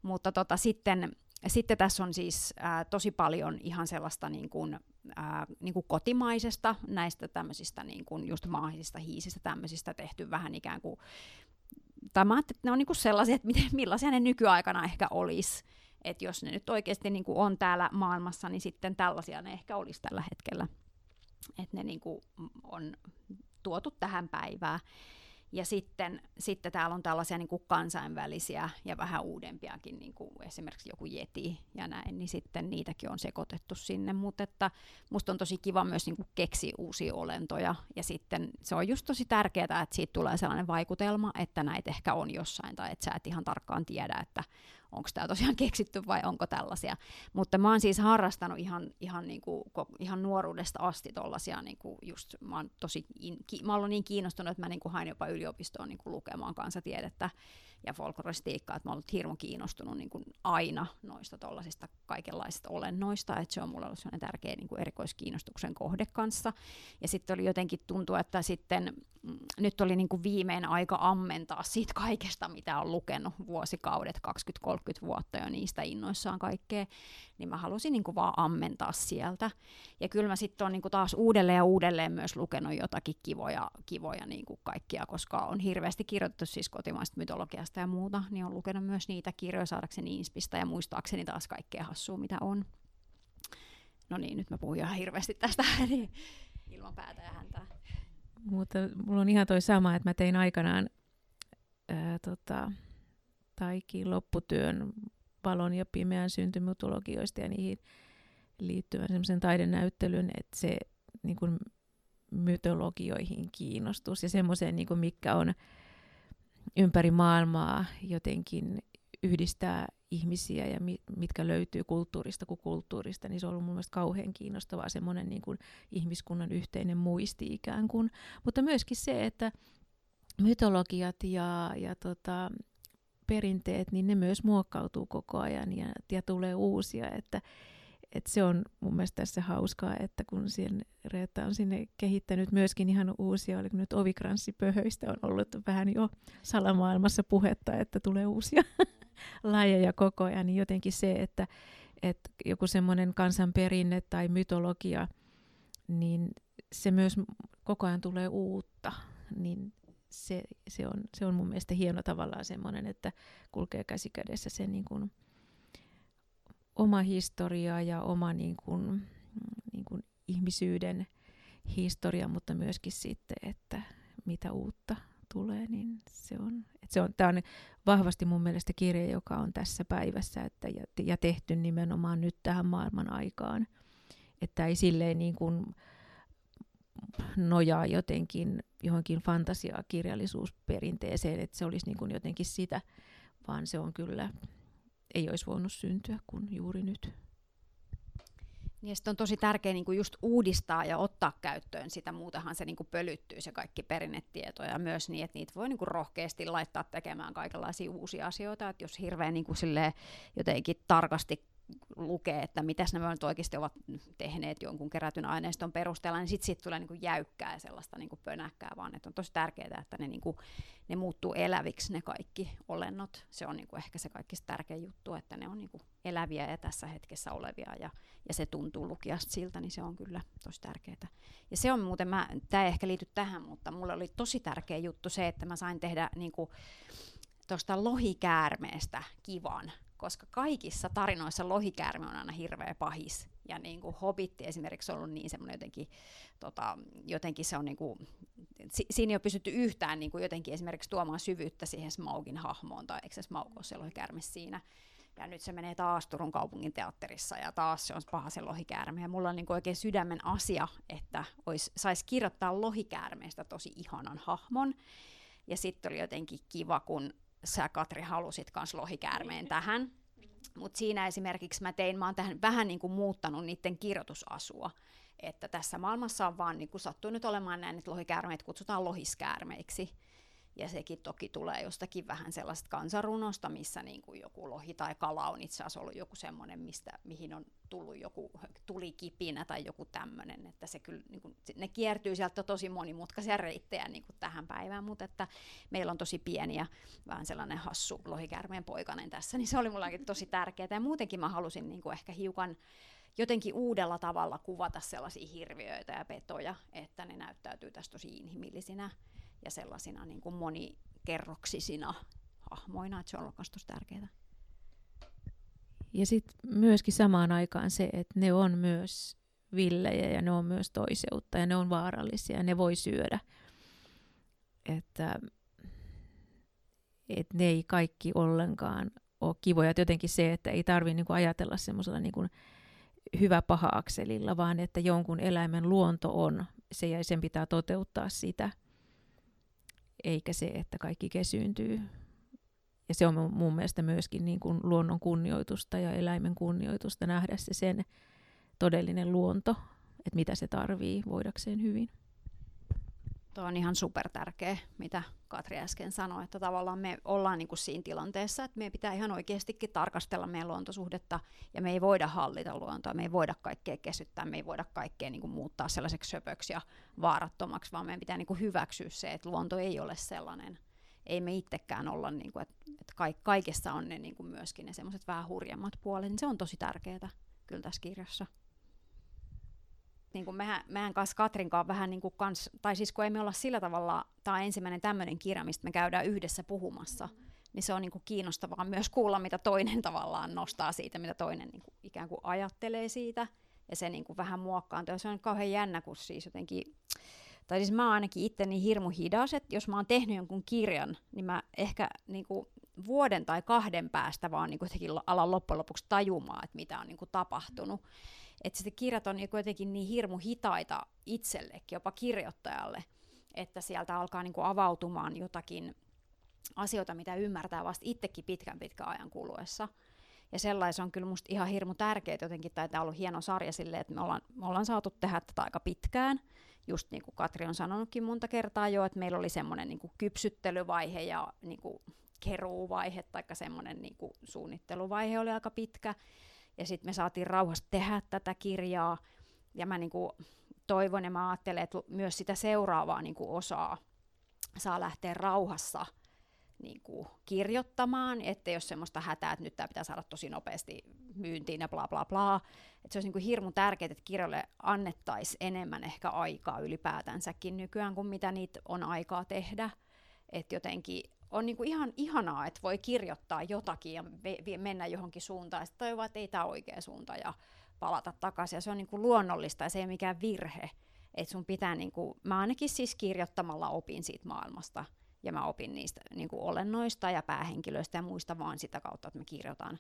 Mutta tota, sitten sitten tässä on siis ää, tosi paljon ihan sellaista niin kuin, ää, niin kuin kotimaisesta, näistä tämmöisistä niin kuin just maahisista hiisistä tämmöisistä tehty vähän ikään kuin, tai mä että ne on niin kuin sellaisia, että miten, millaisia ne nykyaikana ehkä olisi. Että jos ne nyt oikeasti niin kuin on täällä maailmassa, niin sitten tällaisia ne ehkä olisi tällä hetkellä. Että ne niin kuin on tuotu tähän päivään. Ja sitten, sitten täällä on tällaisia niin kuin kansainvälisiä ja vähän uudempiakin, niin kuin esimerkiksi joku Yeti ja näin, niin sitten niitäkin on sekoitettu sinne. Mutta että musta on tosi kiva myös niin kuin keksiä uusia olentoja. Ja sitten se on just tosi tärkeää, että siitä tulee sellainen vaikutelma, että näitä ehkä on jossain, tai että sä et ihan tarkkaan tiedä, että onko tämä tosiaan keksitty vai onko tällaisia. Mutta mä oon siis harrastanut ihan, ihan, niinku, ihan nuoruudesta asti tollasia, niinku just, mä oon tosi, ki, mä oon niin kiinnostunut, että mä niinku hain jopa yliopistoon niinku lukemaan kansatiedettä ja folkloristiikkaa, että mä oon ollut hirmu kiinnostunut niin kuin aina noista tuollaisista kaikenlaisista olennoista, että se on mulla ollut sellainen tärkeä niin kuin erikoiskiinnostuksen kohde kanssa. Ja sitten oli jotenkin tuntua, että sitten mm, nyt oli niin kuin viimein aika ammentaa siitä kaikesta, mitä on lukenut vuosikaudet, 20-30 vuotta jo niistä innoissaan kaikkea, niin mä halusin niin kuin vaan ammentaa sieltä. Ja kyllä mä sitten on niin kuin taas uudelleen ja uudelleen myös lukenut jotakin kivoja, kivoja niin kuin kaikkia, koska on hirveästi kirjoitettu siis kotimaista mytologiasta ja muuta, niin on lukenut myös niitä kirjoja saadakseni inspistä ja muistaakseni taas kaikkea hassua, mitä on. No niin, nyt mä puhun ihan hirveästi tästä niin ilman päätä ja häntää. Mutta mulla on ihan toi sama, että mä tein aikanaan ää, tota, taikin lopputyön valon ja pimeän syntymytologioista ja niihin liittyvän semmoisen taidenäyttelyn, että se niin kuin, mytologioihin kiinnostus ja semmoiseen, niin kuin, mikä on ympäri maailmaa jotenkin yhdistää ihmisiä ja mi- mitkä löytyy kulttuurista kuin kulttuurista, niin se on ollut mun mielestä kauhean kiinnostavaa semmoinen niin kuin ihmiskunnan yhteinen muisti ikään kuin. Mutta myöskin se, että mytologiat ja, ja tota, perinteet, niin ne myös muokkautuu koko ajan ja, ja tulee uusia, että, että se on mun mielestä tässä hauskaa, että kun siihen Reetta on sinne kehittänyt myöskin ihan uusia, oliko nyt ovikranssipöhöistä on ollut vähän jo salamaailmassa puhetta, että tulee uusia lajeja koko ajan, niin jotenkin se, että, että joku semmoinen kansanperinne tai mytologia, niin se myös koko ajan tulee uutta, niin se, se, on, se on mun mielestä hieno tavallaan semmoinen, että kulkee käsi kädessä se niin kuin oma historia ja oma niin kuin, niin kuin ihmisyyden historia, mutta myöskin sitten, että mitä uutta tulee, niin se on, että se on, tämä on vahvasti mun mielestä kirja, joka on tässä päivässä että, ja, ja tehty nimenomaan nyt tähän maailman aikaan. Että ei silleen niin kuin, nojaa jotenkin johonkin fantasiakirjallisuusperinteeseen, että se olisi niin kuin jotenkin sitä, vaan se on kyllä, ei olisi voinut syntyä kuin juuri nyt. Niin on tosi tärkeää niin kuin just uudistaa ja ottaa käyttöön sitä, muutenhan se niin kuin pölyttyy se kaikki perinnetieto ja myös niin, että niitä voi niin kuin rohkeasti laittaa tekemään kaikenlaisia uusia asioita, että jos hirveän niin kuin jotenkin tarkasti lukee, että mitä nämä nyt oikeasti ovat tehneet jonkun kerätyn aineiston perusteella, niin sitten sit tulee niinku jäykkää ja sellaista niinku pönäkkää, vaan että on tosi tärkeää, että ne, niinku, ne muuttuu eläviksi ne kaikki olennot. Se on niinku ehkä se kaikista tärkein juttu, että ne on niinku eläviä ja tässä hetkessä olevia ja, ja se tuntuu lukijasta siltä, niin se on kyllä tosi tärkeää. Ja se on muuten, tämä ei ehkä liity tähän, mutta mulle oli tosi tärkeä juttu se, että mä sain tehdä niinku, tuosta lohikäärmeestä kivan koska kaikissa tarinoissa lohikäärme on aina hirveä pahis. Ja niin kuin Hobitti esimerkiksi on ollut niin semmoinen jotenkin, tota, jotenkin se on niin kuin, si, siinä ei ole pysytty yhtään niin kuin jotenkin esimerkiksi tuomaan syvyyttä siihen Smaugin hahmoon, tai eikö se Smaug ole se lohikäärme siinä. Ja nyt se menee taas Turun kaupungin teatterissa ja taas se on paha se lohikäärme. Ja mulla on niin oikein sydämen asia, että saisi kirjoittaa lohikäärmeestä tosi ihanan hahmon. Ja sitten oli jotenkin kiva, kun sä Katri halusit kans lohikäärmeen tähän. Mutta siinä esimerkiksi mä tein, mä oon tähän vähän niin kuin muuttanut niiden kirjoitusasua. Että tässä maailmassa on vaan niin kuin olemaan näin, että lohikäärmeet kutsutaan lohiskäärmeiksi. Ja sekin toki tulee jostakin vähän sellaista kansarunosta, missä niin kuin joku lohi tai kala on itse asiassa ollut joku semmoinen, mistä, mihin on tullut joku tulikipinä tai joku tämmöinen, että se kyllä, niin kuin, ne kiertyy sieltä tosi monimutkaisia reittejä niin kuin tähän päivään, mutta että meillä on tosi pieni ja vähän sellainen hassu lohikäärmeen poikainen tässä, niin se oli mullakin tosi tärkeää. Ja muutenkin mä halusin niin kuin ehkä hiukan jotenkin uudella tavalla kuvata sellaisia hirviöitä ja petoja, että ne näyttäytyy tässä tosi inhimillisinä ja sellaisina niin kuin monikerroksisina hahmoina, että se on tosi tärkeää. Ja sitten myöskin samaan aikaan se, että ne on myös villejä ja ne on myös toiseutta ja ne on vaarallisia ja ne voi syödä. Että, et ne ei kaikki ollenkaan ole kivoja. Et jotenkin se, että ei tarvitse niinku ajatella semmoisella niinku hyvä-paha-akselilla, vaan että jonkun eläimen luonto on se ja sen pitää toteuttaa sitä – eikä se, että kaikki kesyyntyy. Ja se on mun mielestä myöskin niin kuin luonnon kunnioitusta ja eläimen kunnioitusta nähdä se sen todellinen luonto, että mitä se tarvii voidakseen hyvin. Tuo on ihan super tärkeä, mitä Katri äsken sanoi, että tavallaan me ollaan niin kuin siinä tilanteessa, että meidän pitää ihan oikeastikin tarkastella meidän luontosuhdetta, ja me ei voida hallita luontoa, me ei voida kaikkea kesyttää, me ei voida kaikkea niin kuin muuttaa sellaiseksi söpöksi ja vaarattomaksi, vaan meidän pitää niin kuin hyväksyä se, että luonto ei ole sellainen. Ei me itsekään olla, niin kuin, että, että kaikessa on ne niin kuin myöskin ne semmoiset vähän hurjemmat puolet, niin se on tosi tärkeää kyllä tässä kirjassa niin kuin mehän, mehän kanssa Katrin kanssa vähän niin kuin kans, tai siis kun ei me olla sillä tavalla, tämä on ensimmäinen tämmöinen kirja, mistä me käydään yhdessä puhumassa, mm-hmm. niin se on niin kuin kiinnostavaa myös kuulla, mitä toinen tavallaan nostaa siitä, mitä toinen niin kuin ikään kuin ajattelee siitä, ja se niin kuin vähän muokkaantuu. Se on kauhean jännä, kun siis jotenkin, tai siis mä oon ainakin itse niin hirmu hidas, että jos mä oon tehnyt jonkun kirjan, niin mä ehkä niin kuin vuoden tai kahden päästä vaan niin kuin alan loppujen lopuksi tajumaan, että mitä on niin kuin tapahtunut että sitten kirjat on jotenkin niin hirmu hitaita itsellekin, jopa kirjoittajalle, että sieltä alkaa niin kuin avautumaan jotakin asioita, mitä ymmärtää vasta itsekin pitkän pitkän ajan kuluessa. Ja sellaisen on kyllä musta ihan hirmu tärkeää jotenkin, tai tämä on ollut hieno sarja silleen, että me ollaan, me ollaan saatu tehdä tätä aika pitkään. Just niin kuin Katri on sanonutkin monta kertaa jo, että meillä oli semmoinen niin kypsyttelyvaihe ja niin kuin keruuvaihe, tai semmoinen niin kuin suunnitteluvaihe oli aika pitkä. Ja sitten me saatiin rauhassa tehdä tätä kirjaa. Ja mä niinku toivon ja mä ajattelen, että myös sitä seuraavaa niinku osaa saa lähteä rauhassa niinku kirjoittamaan, että jos semmoista hätää, että nyt tämä pitää saada tosi nopeasti myyntiin ja bla bla bla. Että se olisi niinku hirmu tärkeää, että kirjalle annettaisiin enemmän ehkä aikaa ylipäätänsäkin nykyään kuin mitä niitä on aikaa tehdä. Että jotenkin on niinku ihan ihanaa, että voi kirjoittaa jotakin ja mennä johonkin suuntaan ja sitten että ei tämä oikea suunta ja palata takaisin. Ja se on niinku luonnollista ja se ei ole mikään virhe. Että sun pitää, niinku, mä ainakin siis kirjoittamalla opin siitä maailmasta ja mä opin niistä niinku olennoista ja päähenkilöistä ja muista vaan sitä kautta, että mä kirjoitan.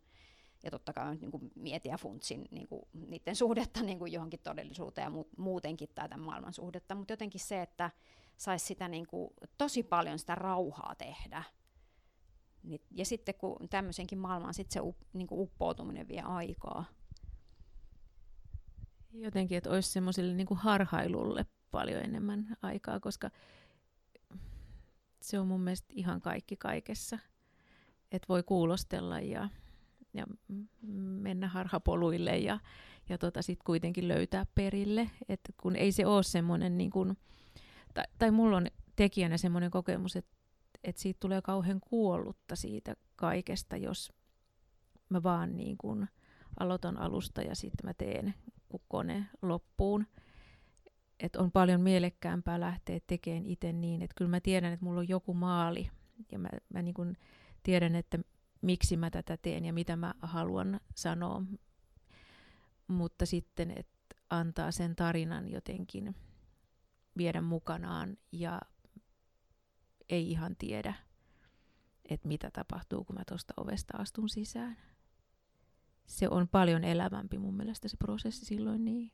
Ja totta kai nyt niinku mietin ja funtsin niinku, niiden suhdetta niinku johonkin todellisuuteen ja muutenkin tätä maailman suhdetta. Mutta jotenkin se, että saisi sitä niin kuin, tosi paljon sitä rauhaa tehdä. Ja sitten kun tämmöisenkin maailmaan sit se up, niin kuin uppoutuminen vie aikaa. Jotenkin, että olisi semmoiselle niin kuin harhailulle paljon enemmän aikaa, koska se on mun mielestä ihan kaikki kaikessa. Että voi kuulostella ja, ja mennä harhapoluille ja, ja tota sit kuitenkin löytää perille. että kun ei se ole semmoinen niin kuin, tai, tai mulla on tekijänä semmoinen kokemus, että, että siitä tulee kauhean kuollutta siitä kaikesta, jos mä vaan niin kuin aloitan alusta ja sitten mä teen kone loppuun. Et on paljon mielekkäämpää lähteä tekemään itse niin, että kyllä mä tiedän, että mulla on joku maali ja mä, mä niin kuin tiedän, että miksi mä tätä teen ja mitä mä haluan sanoa. Mutta sitten, että antaa sen tarinan jotenkin viedä mukanaan ja ei ihan tiedä, että mitä tapahtuu, kun mä tuosta ovesta astun sisään. Se on paljon elävämpi mun mielestä se prosessi silloin niin.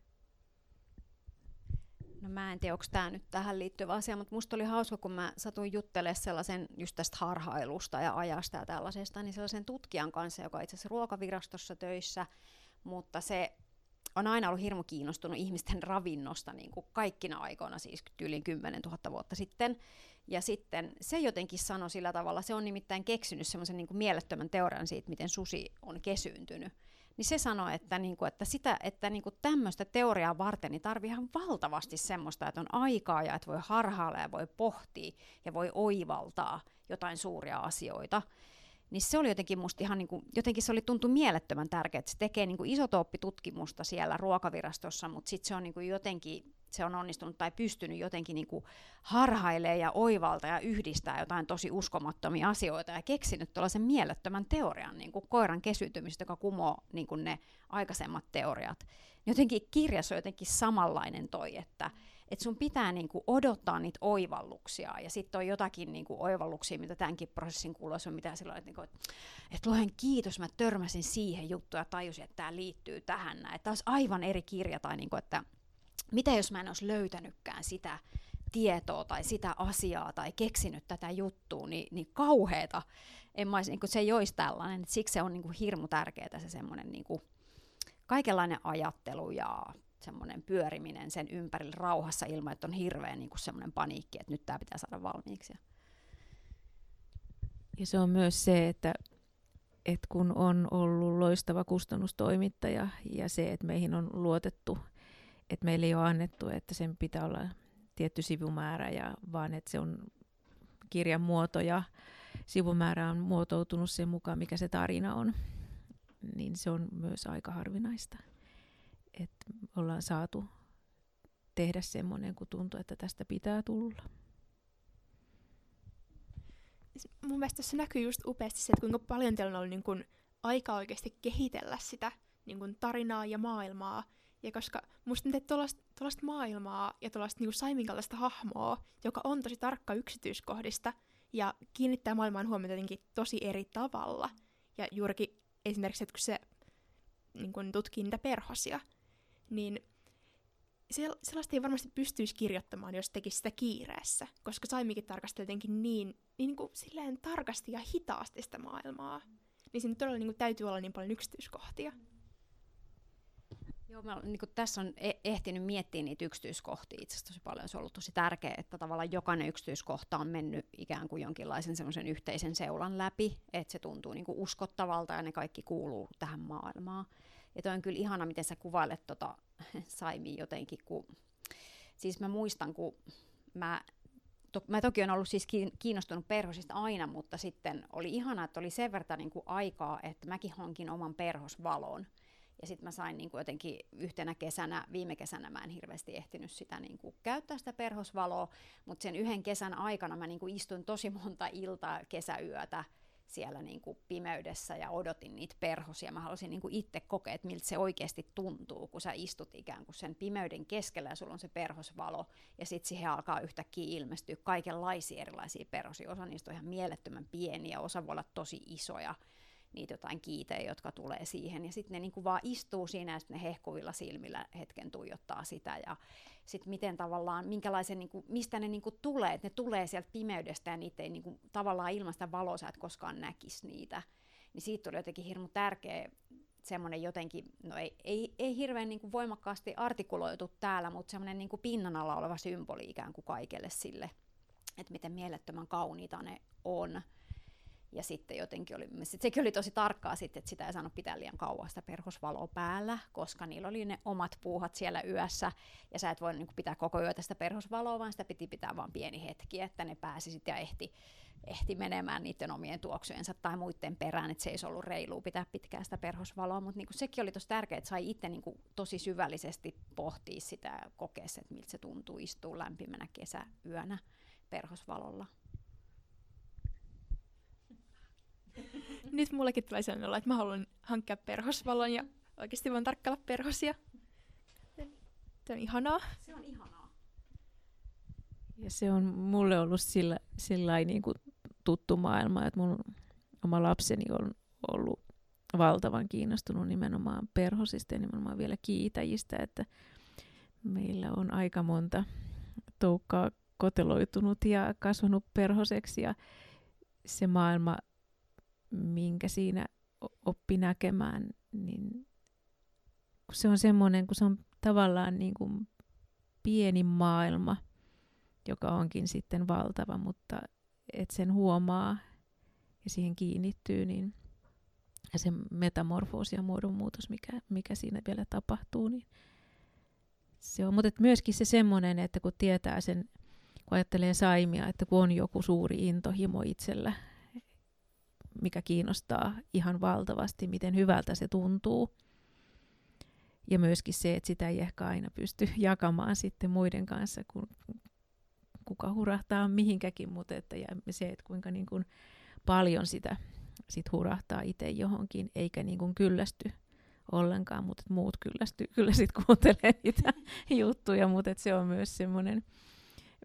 No mä en tiedä, onko tämä nyt tähän liittyvä asia, mutta musta oli hauska, kun mä satuin juttelemaan sellaisen just tästä harhailusta ja ajasta ja tällaisesta, niin sellaisen tutkijan kanssa, joka on itse asiassa ruokavirastossa töissä, mutta se on aina ollut hirmu kiinnostunut ihmisten ravinnosta niin kuin kaikkina aikoina, siis yli 10 000 vuotta sitten. Ja sitten se jotenkin sanoi sillä tavalla, se on nimittäin keksinyt semmoisen niin mielettömän teorian siitä, miten susi on kesyyntynyt niin se sanoi, että, niin kuin, että, sitä, että niin kuin tämmöistä teoriaa varten niin tarvii ihan valtavasti semmoista, että on aikaa ja että voi harhailla ja voi pohtia ja voi oivaltaa jotain suuria asioita niin se oli jotenkin musta ihan niin kuin, jotenkin se oli tuntu mielettömän tärkeää, että se tekee niin isotooppitutkimusta siellä ruokavirastossa, mutta sitten se on niin kuin jotenkin, se on onnistunut tai pystynyt jotenkin niin kuin harhailee ja oivalta ja yhdistää jotain tosi uskomattomia asioita ja keksinyt tuollaisen mielettömän teorian niin kuin koiran kesytymistä, joka kumoo niin kuin ne aikaisemmat teoriat. Jotenkin kirjassa on jotenkin samanlainen toi, että, että sun pitää niinku odottaa niitä oivalluksia, ja sitten on jotakin niinku oivalluksia, mitä tämänkin prosessin kuluessa on, mitä silloin, että, niinku, että, että luen kiitos, mä törmäsin siihen juttuun ja tajusin, että tämä liittyy tähän näin. Että olisi aivan eri kirja, tai niinku, että mitä jos mä en olisi löytänytkään sitä tietoa tai sitä asiaa tai keksinyt tätä juttua, niin, niin kauheeta. En mä olisi, niin se ei olisi tällainen. Siksi se on niin kuin hirmu tärkeää se semmoinen niin kuin, kaikenlainen ajattelu ja semmoinen pyöriminen sen ympärillä rauhassa ilman, että on hirveän niin kuin semmoinen paniikki, että nyt tämä pitää saada valmiiksi. Ja se on myös se, että, että kun on ollut loistava kustannustoimittaja ja se, että meihin on luotettu, että meille ei ole annettu, että sen pitää olla tietty sivumäärä, ja, vaan että se on kirjan muoto ja sivumäärä on muotoutunut sen mukaan, mikä se tarina on, niin se on myös aika harvinaista että ollaan saatu tehdä semmoinen, kun tuntuu, että tästä pitää tulla. Mun mielestä tässä näkyy just upeasti se, että kuinka paljon teillä on ollut niin kuin aikaa oikeasti kehitellä sitä niin kuin tarinaa ja maailmaa. Ja koska musta te tuollaista maailmaa ja tuollaista niin Saimin kaltaista hahmoa, joka on tosi tarkka yksityiskohdista ja kiinnittää maailmaan huomiota jotenkin tosi eri tavalla. Ja juurikin esimerkiksi, että kun se niin kun tutkii niitä perhosia, niin sellaista ei varmasti pystyisi kirjoittamaan, jos tekisi sitä kiireessä, koska Saimikin tarkasteli jotenkin niin, niin, niin kuin silleen tarkasti ja hitaasti sitä maailmaa. Niin siinä todella niin kuin, täytyy olla niin paljon yksityiskohtia. Joo, mä, niin kuin tässä on e- ehtinyt miettiä niitä yksityiskohtia itse asiassa tosi paljon. Se on ollut tosi tärkeää, että tavallaan jokainen yksityiskohta on mennyt ikään kuin jonkinlaisen semmoisen yhteisen seulan läpi, että se tuntuu niin kuin uskottavalta ja ne kaikki kuuluu tähän maailmaan. Ja toi on kyllä ihana, miten sä kuvailet tota Saimi jotenkin, kun... Siis mä muistan, kun mä to, mä toki olen ollut siis kiinnostunut perhosista aina, mutta sitten oli ihana, että oli sen verran niin kuin aikaa, että mäkin hankin oman perhosvalon. Ja sitten mä sain niin kuin jotenkin yhtenä kesänä, viime kesänä mä en hirveästi ehtinyt sitä niin kuin käyttää sitä perhosvaloa, mutta sen yhden kesän aikana mä niin kuin istuin tosi monta iltaa, kesäyötä siellä niin kuin pimeydessä ja odotin niitä perhosia. Mä halusin niin kuin itse kokea, että miltä se oikeasti tuntuu, kun sä istut ikään kuin sen pimeyden keskellä ja sulla on se perhosvalo ja sitten siihen alkaa yhtäkkiä ilmestyä kaikenlaisia erilaisia perhosia. Osa niistä on ihan mielettömän pieniä, osa voi olla tosi isoja niitä jotain kiitejä, jotka tulee siihen. Ja sitten ne niinku vaan istuu siinä ja sitten ne hehkuvilla silmillä hetken tuijottaa sitä. Ja sitten miten tavallaan, minkälaisen, niinku, mistä ne niinku tulee. että ne tulee sieltä pimeydestä ja niitä ei niinku, tavallaan ilmasta valoa, et koskaan näkisi niitä. Niin siitä tuli jotenkin hirmu tärkeä semmoinen jotenkin, no ei, ei, ei hirveän niin kuin voimakkaasti artikuloitu täällä, mutta semmoinen niin kuin pinnan alla oleva symboli ikään kuin kaikelle sille, että miten mielettömän kauniita ne on. Ja sitten jotenkin oli, sit sekin oli tosi tarkkaa sitten, että sitä ei saanut pitää liian kauan sitä perhosvaloa päällä, koska niillä oli ne omat puuhat siellä yössä, ja sä et voi niin pitää koko yötä sitä perhosvaloa, vaan sitä piti pitää vain pieni hetki, että ne pääsi sitten ja ehti, ehti menemään niiden omien tuoksujensa tai muiden perään, että se ei ollut reilu pitää pitkään sitä perhosvaloa, mutta niin sekin oli tosi tärkeää, että sai itse niin tosi syvällisesti pohtia sitä kokea että miltä se tuntuu istua lämpimänä kesäyönä perhosvalolla. Nyt mullekin tulee sellainen olo, että mä haluan hankkia perhosvalon ja oikeasti voin tarkkailla perhosia. Se on ihanaa. Se on ihanaa. Ja se on mulle ollut sillä, sillä niin kuin tuttu maailma, että mun oma lapseni on ollut valtavan kiinnostunut nimenomaan perhosista ja nimenomaan vielä kiitäjistä, että meillä on aika monta toukkaa koteloitunut ja kasvanut perhoseksi ja se maailma, minkä siinä oppi näkemään, niin se on semmoinen, kun se on tavallaan niin kuin pieni maailma, joka onkin sitten valtava, mutta et sen huomaa ja siihen kiinnittyy, niin ja se metamorfoosi ja muodonmuutos, mikä, mikä siinä vielä tapahtuu, niin se on. Mutta myöskin se semmoinen, että kun tietää sen, kun ajattelee saimia, että kun on joku suuri intohimo itsellä, mikä kiinnostaa ihan valtavasti, miten hyvältä se tuntuu. Ja myöskin se, että sitä ei ehkä aina pysty jakamaan sitten muiden kanssa, kun kuka hurahtaa mihinkäkin, mutta että ja se, että kuinka niin kuin paljon sitä sit hurahtaa itse johonkin, eikä niin kuin kyllästy ollenkaan, mutta muut kyllästy, kyllä sitten kuuntelee niitä juttuja, mutta se on myös semmoinen,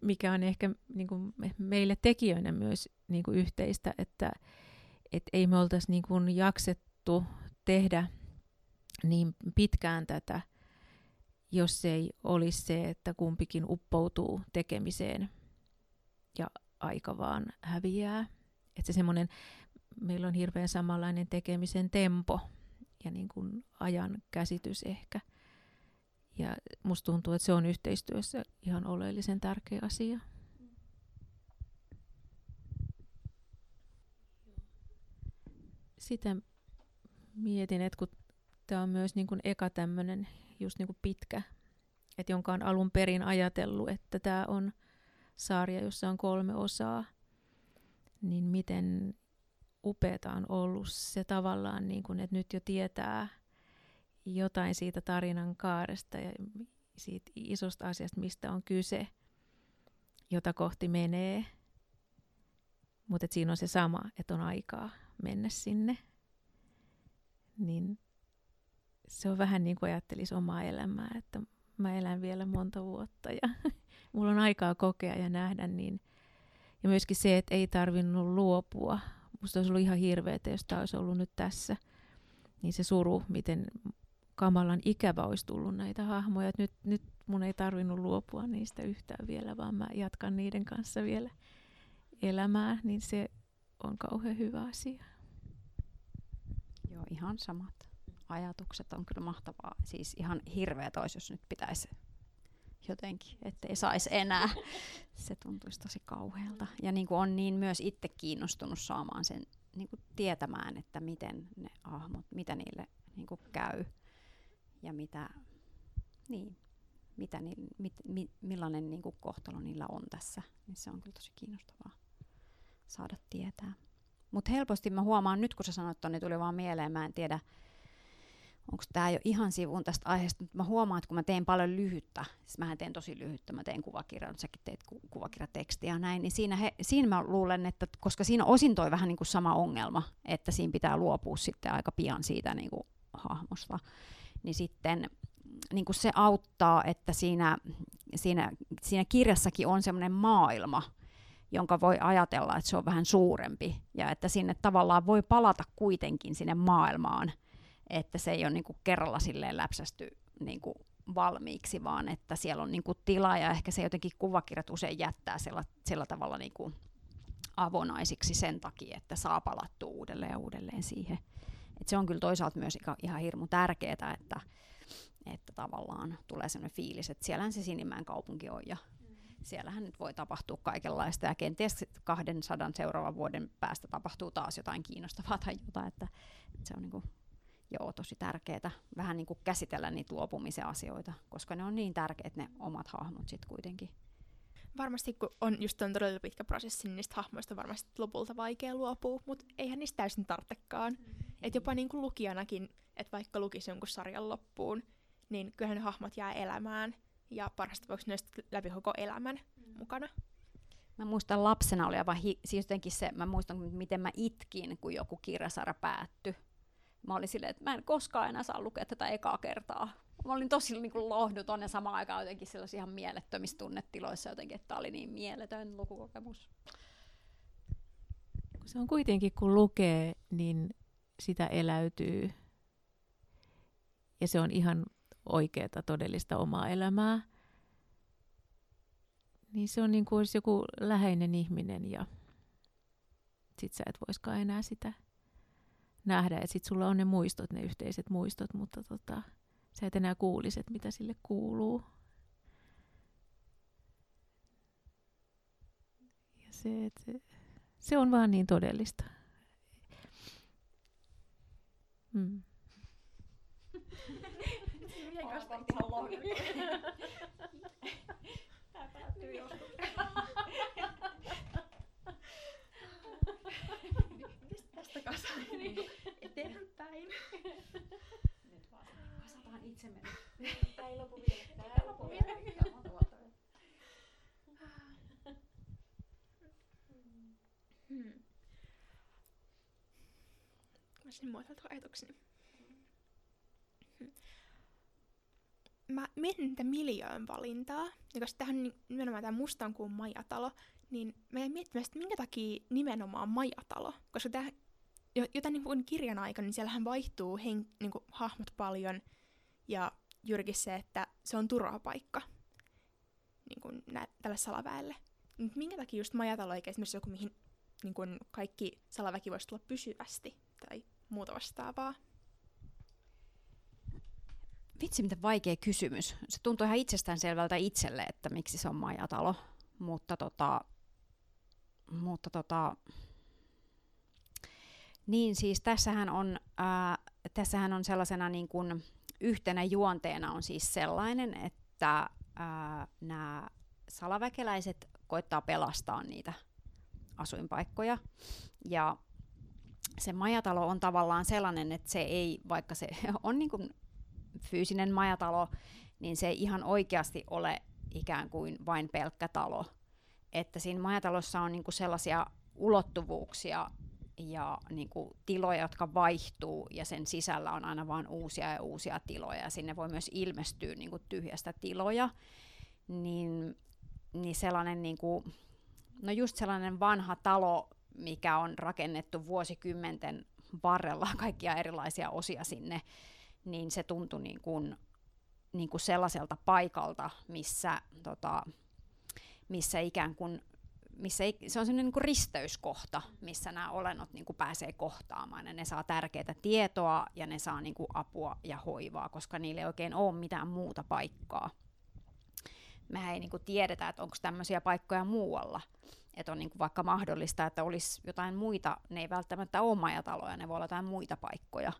mikä on ehkä niin kuin meille tekijöinä myös niin kuin yhteistä, että et ei me oltaisi niin kuin jaksettu tehdä niin pitkään tätä, jos ei olisi se, että kumpikin uppoutuu tekemiseen ja aika vaan häviää. Että se meillä on hirveän samanlainen tekemisen tempo ja niin kuin ajan käsitys ehkä. Ja musta tuntuu, että se on yhteistyössä ihan oleellisen tärkeä asia. Sitä mietin, että kun tämä on myös niin kuin eka tämmöinen just niin kuin pitkä, että jonka on alun perin ajatellut, että tämä on sarja, jossa on kolme osaa, niin miten upeata on ollut se tavallaan, niin kuin, että nyt jo tietää jotain siitä tarinan kaaresta ja siitä isosta asiasta, mistä on kyse, jota kohti menee. Mutta siinä on se sama, että on aikaa mennä sinne. Niin se on vähän niin kuin ajattelisi omaa elämää, että mä elän vielä monta vuotta ja mulla on aikaa kokea ja nähdä. Niin. Ja myöskin se, että ei tarvinnut luopua. Musta olisi ollut ihan hirveetä, jos tämä olisi ollut nyt tässä. Niin se suru, miten kamalan ikävä olisi tullut näitä hahmoja. nyt, nyt mun ei tarvinnut luopua niistä yhtään vielä, vaan mä jatkan niiden kanssa vielä elämää, niin se on kauhean hyvä asia. Joo, ihan samat ajatukset on kyllä mahtavaa. Siis ihan hirveä tois, jos nyt pitäisi jotenkin, ettei saisi enää. Se tuntuisi tosi kauhealta. Ja niin kuin on niin myös itse kiinnostunut saamaan sen niin kuin tietämään, että miten ne hahmot, mitä niille niin kuin käy ja mitä, niin, mitä ni, mit, mi, millainen niin kuin kohtalo niillä on tässä. Niin se on kyllä tosi kiinnostavaa saada tietää. Mutta helposti mä huomaan, nyt kun sä sanoit niin tuli vaan mieleen, mä en tiedä, onko tämä jo ihan sivuun tästä aiheesta, mutta mä huomaan, että kun mä teen paljon lyhyttä, siis mähän teen tosi lyhyttä, mä teen kuvakirjan, säkin teet ku- kuvakirjatekstiä ja näin, niin siinä, he, siinä mä luulen, että koska siinä osin toi vähän niin kuin sama ongelma, että siinä pitää luopua sitten aika pian siitä niin kuin hahmosta, niin sitten niin kuin se auttaa, että siinä, siinä, siinä kirjassakin on semmoinen maailma, jonka voi ajatella, että se on vähän suurempi ja että sinne tavallaan voi palata kuitenkin sinne maailmaan – että se ei ole niinku kerralla silleen läpsästy niinku valmiiksi, vaan että siellä on niinku tila ja ehkä se jotenkin kuvakirjat usein jättää sillä, sillä tavalla niinku avonaisiksi sen takia, että saa palattua uudelleen ja uudelleen siihen. Et se on kyllä toisaalta myös ihan hirmu tärkeää, että, että tavallaan tulee sellainen fiilis, että siellähän se Sinimään kaupunki on ja siellähän nyt voi tapahtua kaikenlaista ja kenties 200 seuraavan vuoden päästä tapahtuu taas jotain kiinnostavaa tai jotain, että, että se on niin kuin joo, tosi tärkeää vähän niin kuin käsitellä niitä luopumisen asioita, koska ne on niin tärkeät ne omat hahmot sitten kuitenkin. Varmasti kun on just on todella pitkä prosessi, niin niistä hahmoista varmasti lopulta vaikea luopua, mutta eihän niistä täysin tartekaan. Mm, et jopa niin kuin lukijanakin, että vaikka lukisi jonkun sarjan loppuun, niin kyllähän ne hahmot jää elämään ja parhaasta tapauksessa ne läpi koko elämän mm. mukana. Mä muistan lapsena oli aivan, hi- siis jotenkin se, mä muistan miten mä itkin, kun joku kirjasarja päättyi. Mä olin silleen, että mä en koskaan enää saa lukea tätä ekaa kertaa. Mä olin tosi niin kuin lohduton ja samaan aikaan jotenkin sellaisissa ihan mielettömissä tunnetiloissa jotenkin, että oli niin mieletön lukukokemus. Se on kuitenkin, kun lukee, niin sitä eläytyy. Ja se on ihan oikeaa todellista omaa elämää. Niin se on niin kuin olisi joku läheinen ihminen ja sit sä et voiskaan enää sitä nähdä. Ja sit sulla on ne muistot, ne yhteiset muistot, mutta tota, sä et enää kuulisi, että mitä sille kuuluu. Ja se, että se, se on vaan niin todellista. Mm. Tästä kasaan eteenpäin. Nyt vaan kasataan itsemme. Tämä ei lopu vielä. Tämä ei lopu vielä. Tämä on. Hmm. Mä sin muotoiltu ajatukseni. Hmm. Mä mietin tätä miljöön valintaa, ja koska tähän on nimenomaan tämä Mustankuun majatalo, niin mä jäin miettimään, että minkä takia nimenomaan majatalo, koska tämä jo, jo tämän niin kirjan aikana, niin siellähän vaihtuu hen, niin kuin, hahmot paljon, ja juurikin se, että se on turvapaikka niin kuin, nä, tälle salaväelle. Nyt minkä takia just majatalo eikä esimerkiksi joku, mihin niin kuin, kaikki salaväki voisi tulla pysyvästi tai muuta vastaavaa? Vitsi, miten vaikea kysymys. Se tuntuu ihan itsestäänselvältä itselle, että miksi se on majatalo. Mutta tota, mutta tota, niin siis tässähän on, ää, tässähän on sellaisena niin kuin yhtenä juonteena on siis sellainen, että nämä salaväkeläiset koittaa pelastaa niitä asuinpaikkoja. Ja se majatalo on tavallaan sellainen, että se ei, vaikka se on niin kuin fyysinen majatalo, niin se ei ihan oikeasti ole ikään kuin vain pelkkä talo. Että siinä majatalossa on niin kuin sellaisia ulottuvuuksia ja niin kuin tiloja, jotka vaihtuu, ja sen sisällä on aina vain uusia ja uusia tiloja, ja sinne voi myös ilmestyä niin kuin tyhjästä tiloja, niin, niin sellainen, niin kuin, no just sellainen vanha talo, mikä on rakennettu vuosikymmenten varrella kaikkia erilaisia osia sinne, niin se tuntui niin kuin, niin kuin sellaiselta paikalta, missä, tota, missä ikään kuin missä ei, se on sellainen niin risteyskohta, missä nämä olennot niin kuin pääsee kohtaamaan ja ne saa tärkeää tietoa ja ne saa niin kuin apua ja hoivaa, koska niille ei oikein ole mitään muuta paikkaa. Mehän ei niin kuin tiedetä, että onko tämmöisiä paikkoja muualla. Että on niin kuin vaikka mahdollista, että olisi jotain muita, ne ei välttämättä ole majataloja, ne voi olla jotain muita paikkoja.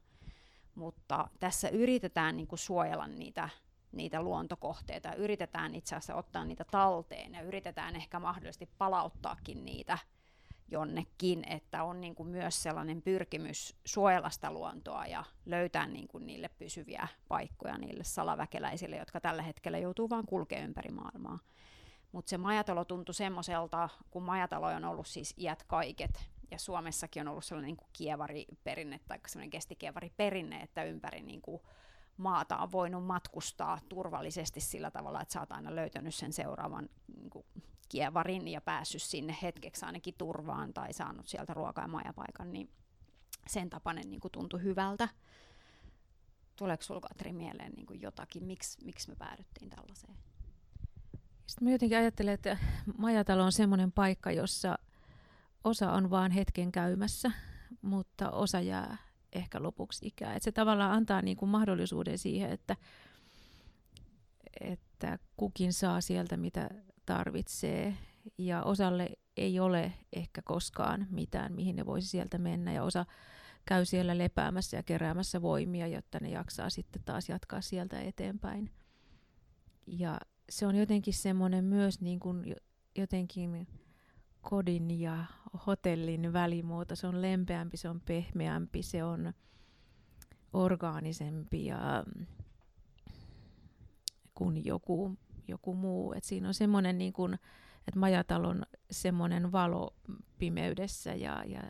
Mutta tässä yritetään niin kuin suojella niitä niitä luontokohteita yritetään itse asiassa ottaa niitä talteen ja yritetään ehkä mahdollisesti palauttaakin niitä jonnekin, että on niin kuin myös sellainen pyrkimys suojella sitä luontoa ja löytää niin kuin niille pysyviä paikkoja niille salaväkeläisille, jotka tällä hetkellä joutuu vain kulkemaan ympäri maailmaa. Mutta se majatalo tuntui semmoiselta, kun majatalo on ollut siis iät kaiket, ja Suomessakin on ollut sellainen niin kuin kievariperinne tai sellainen kestikievariperinne, että ympäri niin kuin maata on voinut matkustaa turvallisesti sillä tavalla, että sä oot aina löytänyt sen seuraavan niin kuin, kievarin ja päässyt sinne hetkeksi ainakin turvaan tai saanut sieltä ruokaa ja majapaikan, niin sen tapainen niin kuin, tuntui hyvältä. Tuleeko sinulla Katri mieleen niin kuin jotakin, miksi, miksi me päädyttiin tällaiseen? Sitten mä jotenkin ajattelen, että majatalo on semmoinen paikka, jossa osa on vaan hetken käymässä, mutta osa jää ehkä lopuksi ikää. Et se tavallaan antaa niinku mahdollisuuden siihen, että, että kukin saa sieltä mitä tarvitsee ja osalle ei ole ehkä koskaan mitään, mihin ne voisi sieltä mennä ja osa käy siellä lepäämässä ja keräämässä voimia, jotta ne jaksaa sitten taas jatkaa sieltä eteenpäin. Ja se on jotenkin semmoinen myös niin kuin jotenkin kodin ja hotellin välimuoto. Se on lempeämpi, se on pehmeämpi, se on orgaanisempi ja kuin joku, joku muu. Et siinä on semmoinen niin kuin että majatalon semmoinen valo pimeydessä ja, ja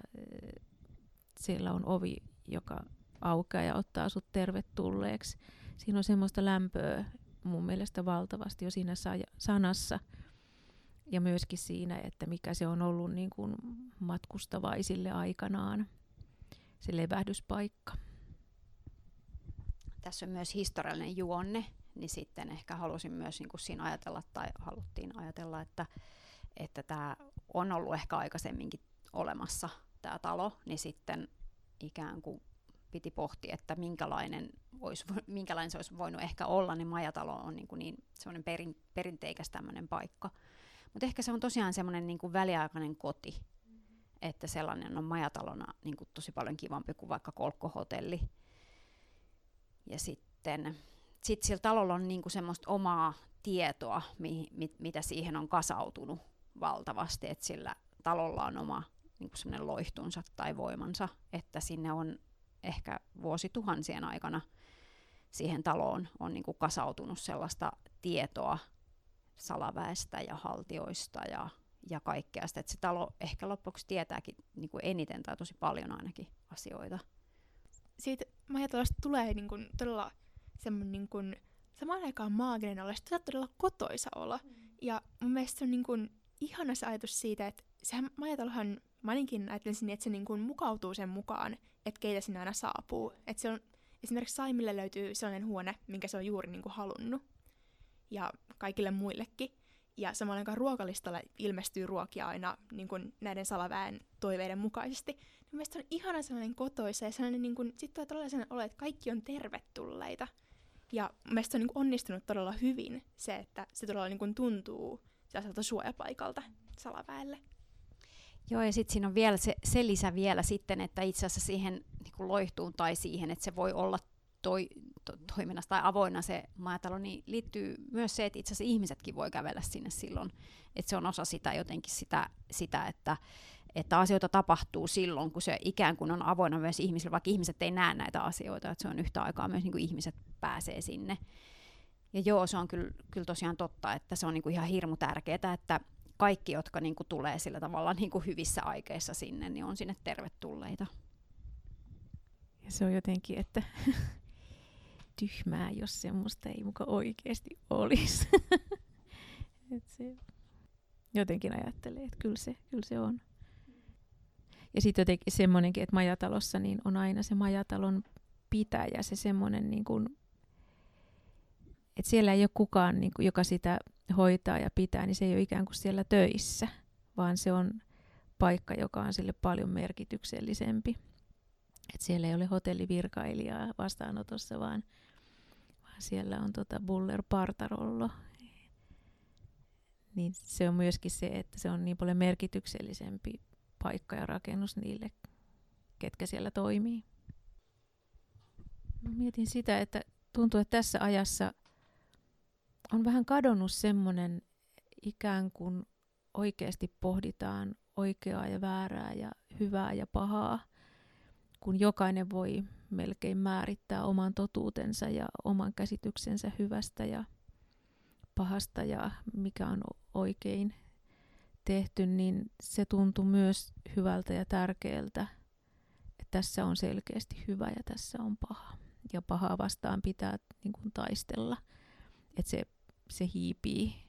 siellä on ovi, joka aukeaa ja ottaa sut tervetulleeksi. Siinä on semmoista lämpöä mun mielestä valtavasti jo siinä sanassa ja myöskin siinä, että mikä se on ollut niin kuin matkustavaisille aikanaan, se levähdyspaikka. Tässä on myös historiallinen juonne, niin sitten ehkä halusin myös niin kuin siinä ajatella, tai haluttiin ajatella, että, että tämä on ollut ehkä aikaisemminkin olemassa tämä talo, niin sitten ikään kuin piti pohtia, että minkälainen, olisi, minkälainen se olisi voinut ehkä olla, niin majatalo on niin, kuin niin semmoinen perin, perinteikäs tämmöinen paikka. Mutta ehkä se on tosiaan semmoinen niin kuin väliaikainen koti, mm-hmm. että sellainen on majatalona niin kuin tosi paljon kivampi kuin vaikka kolkkohotelli. Ja sitten sit sillä talolla on niin kuin semmoista omaa tietoa, mi, mit, mitä siihen on kasautunut valtavasti, että sillä talolla on oma niin kuin semmoinen loihtunsa tai voimansa, että sinne on ehkä vuosituhansien aikana siihen taloon on niin kuin kasautunut sellaista tietoa salaväestä ja haltioista ja, ja kaikkea sitä, että se talo ehkä loppuksi tietääkin niin kuin eniten tai tosi paljon ainakin asioita. Siitä majatalosta tulee niin kuin todella semmoinen niin kuin, samaan aikaan maaginen olla, että todella kotoisa olla. Mm. Ja mun mielestä se on niin kuin ihana se ajatus siitä, että sehän majatalohan, mä ainakin ajattelisin, että se niin kuin mukautuu sen mukaan, että keitä sinne aina saapuu. Että se on, esimerkiksi Saimille löytyy sellainen huone, minkä se on juuri niin kuin halunnut. Ja kaikille muillekin. Ja samaan aikaan ruokalistalle ilmestyy ruokia aina niin kuin näiden salaväen toiveiden mukaisesti. Niin mielestäni on ihana sellainen kotoisa ja sellainen, niin kuin, sit tulee sellainen olo, että kaikki on tervetulleita. Ja mielestäni on niin onnistunut todella hyvin se, että se todella niin kuin tuntuu sellaiselta suojapaikalta salaväelle. Joo, ja sitten siinä on vielä se, se lisä vielä sitten, että itse asiassa siihen niin kuin loihtuun tai siihen, että se voi olla toi, to, toiminnassa tai avoinna se maatalo, niin liittyy myös se, että itse asiassa ihmisetkin voi kävellä sinne silloin. Että se on osa sitä jotenkin sitä, sitä että, että asioita tapahtuu silloin, kun se ikään kuin on avoinna myös ihmisille, vaikka ihmiset ei näe näitä asioita, että se on yhtä aikaa myös niin kuin ihmiset pääsee sinne. Ja joo, se on kyllä, kyllä tosiaan totta, että se on niin kuin ihan hirmu tärkeää, että kaikki, jotka niin kuin tulee sillä tavalla niin kuin hyvissä aikeissa sinne, niin on sinne tervetulleita. Ja se on jotenkin, että tyhmää, jos semmoista ei muka oikeasti olisi. Et se jotenkin ajattelee, että kyllä se, kyllä se on. Ja sitten jotenkin semmoinenkin, että majatalossa niin on aina se majatalon pitäjä, se semmoinen, niin kuin, että siellä ei ole kukaan, niin kuin, joka sitä hoitaa ja pitää, niin se ei ole ikään kuin siellä töissä, vaan se on paikka, joka on sille paljon merkityksellisempi. Et siellä ei ole hotellivirkailijaa vastaanotossa, vaan, vaan siellä on tota Buller Partarollo. Niin se on myöskin se, että se on niin paljon merkityksellisempi paikka ja rakennus niille, ketkä siellä toimii. Mietin sitä, että tuntuu, että tässä ajassa on vähän kadonnut semmoinen ikään kuin oikeasti pohditaan oikeaa ja väärää ja hyvää ja pahaa, kun jokainen voi melkein määrittää oman totuutensa ja oman käsityksensä hyvästä ja pahasta ja mikä on oikein tehty, niin se tuntuu myös hyvältä ja tärkeältä, että tässä on selkeästi hyvä ja tässä on paha. Ja pahaa vastaan pitää niin kuin, taistella. Että se, se hiipii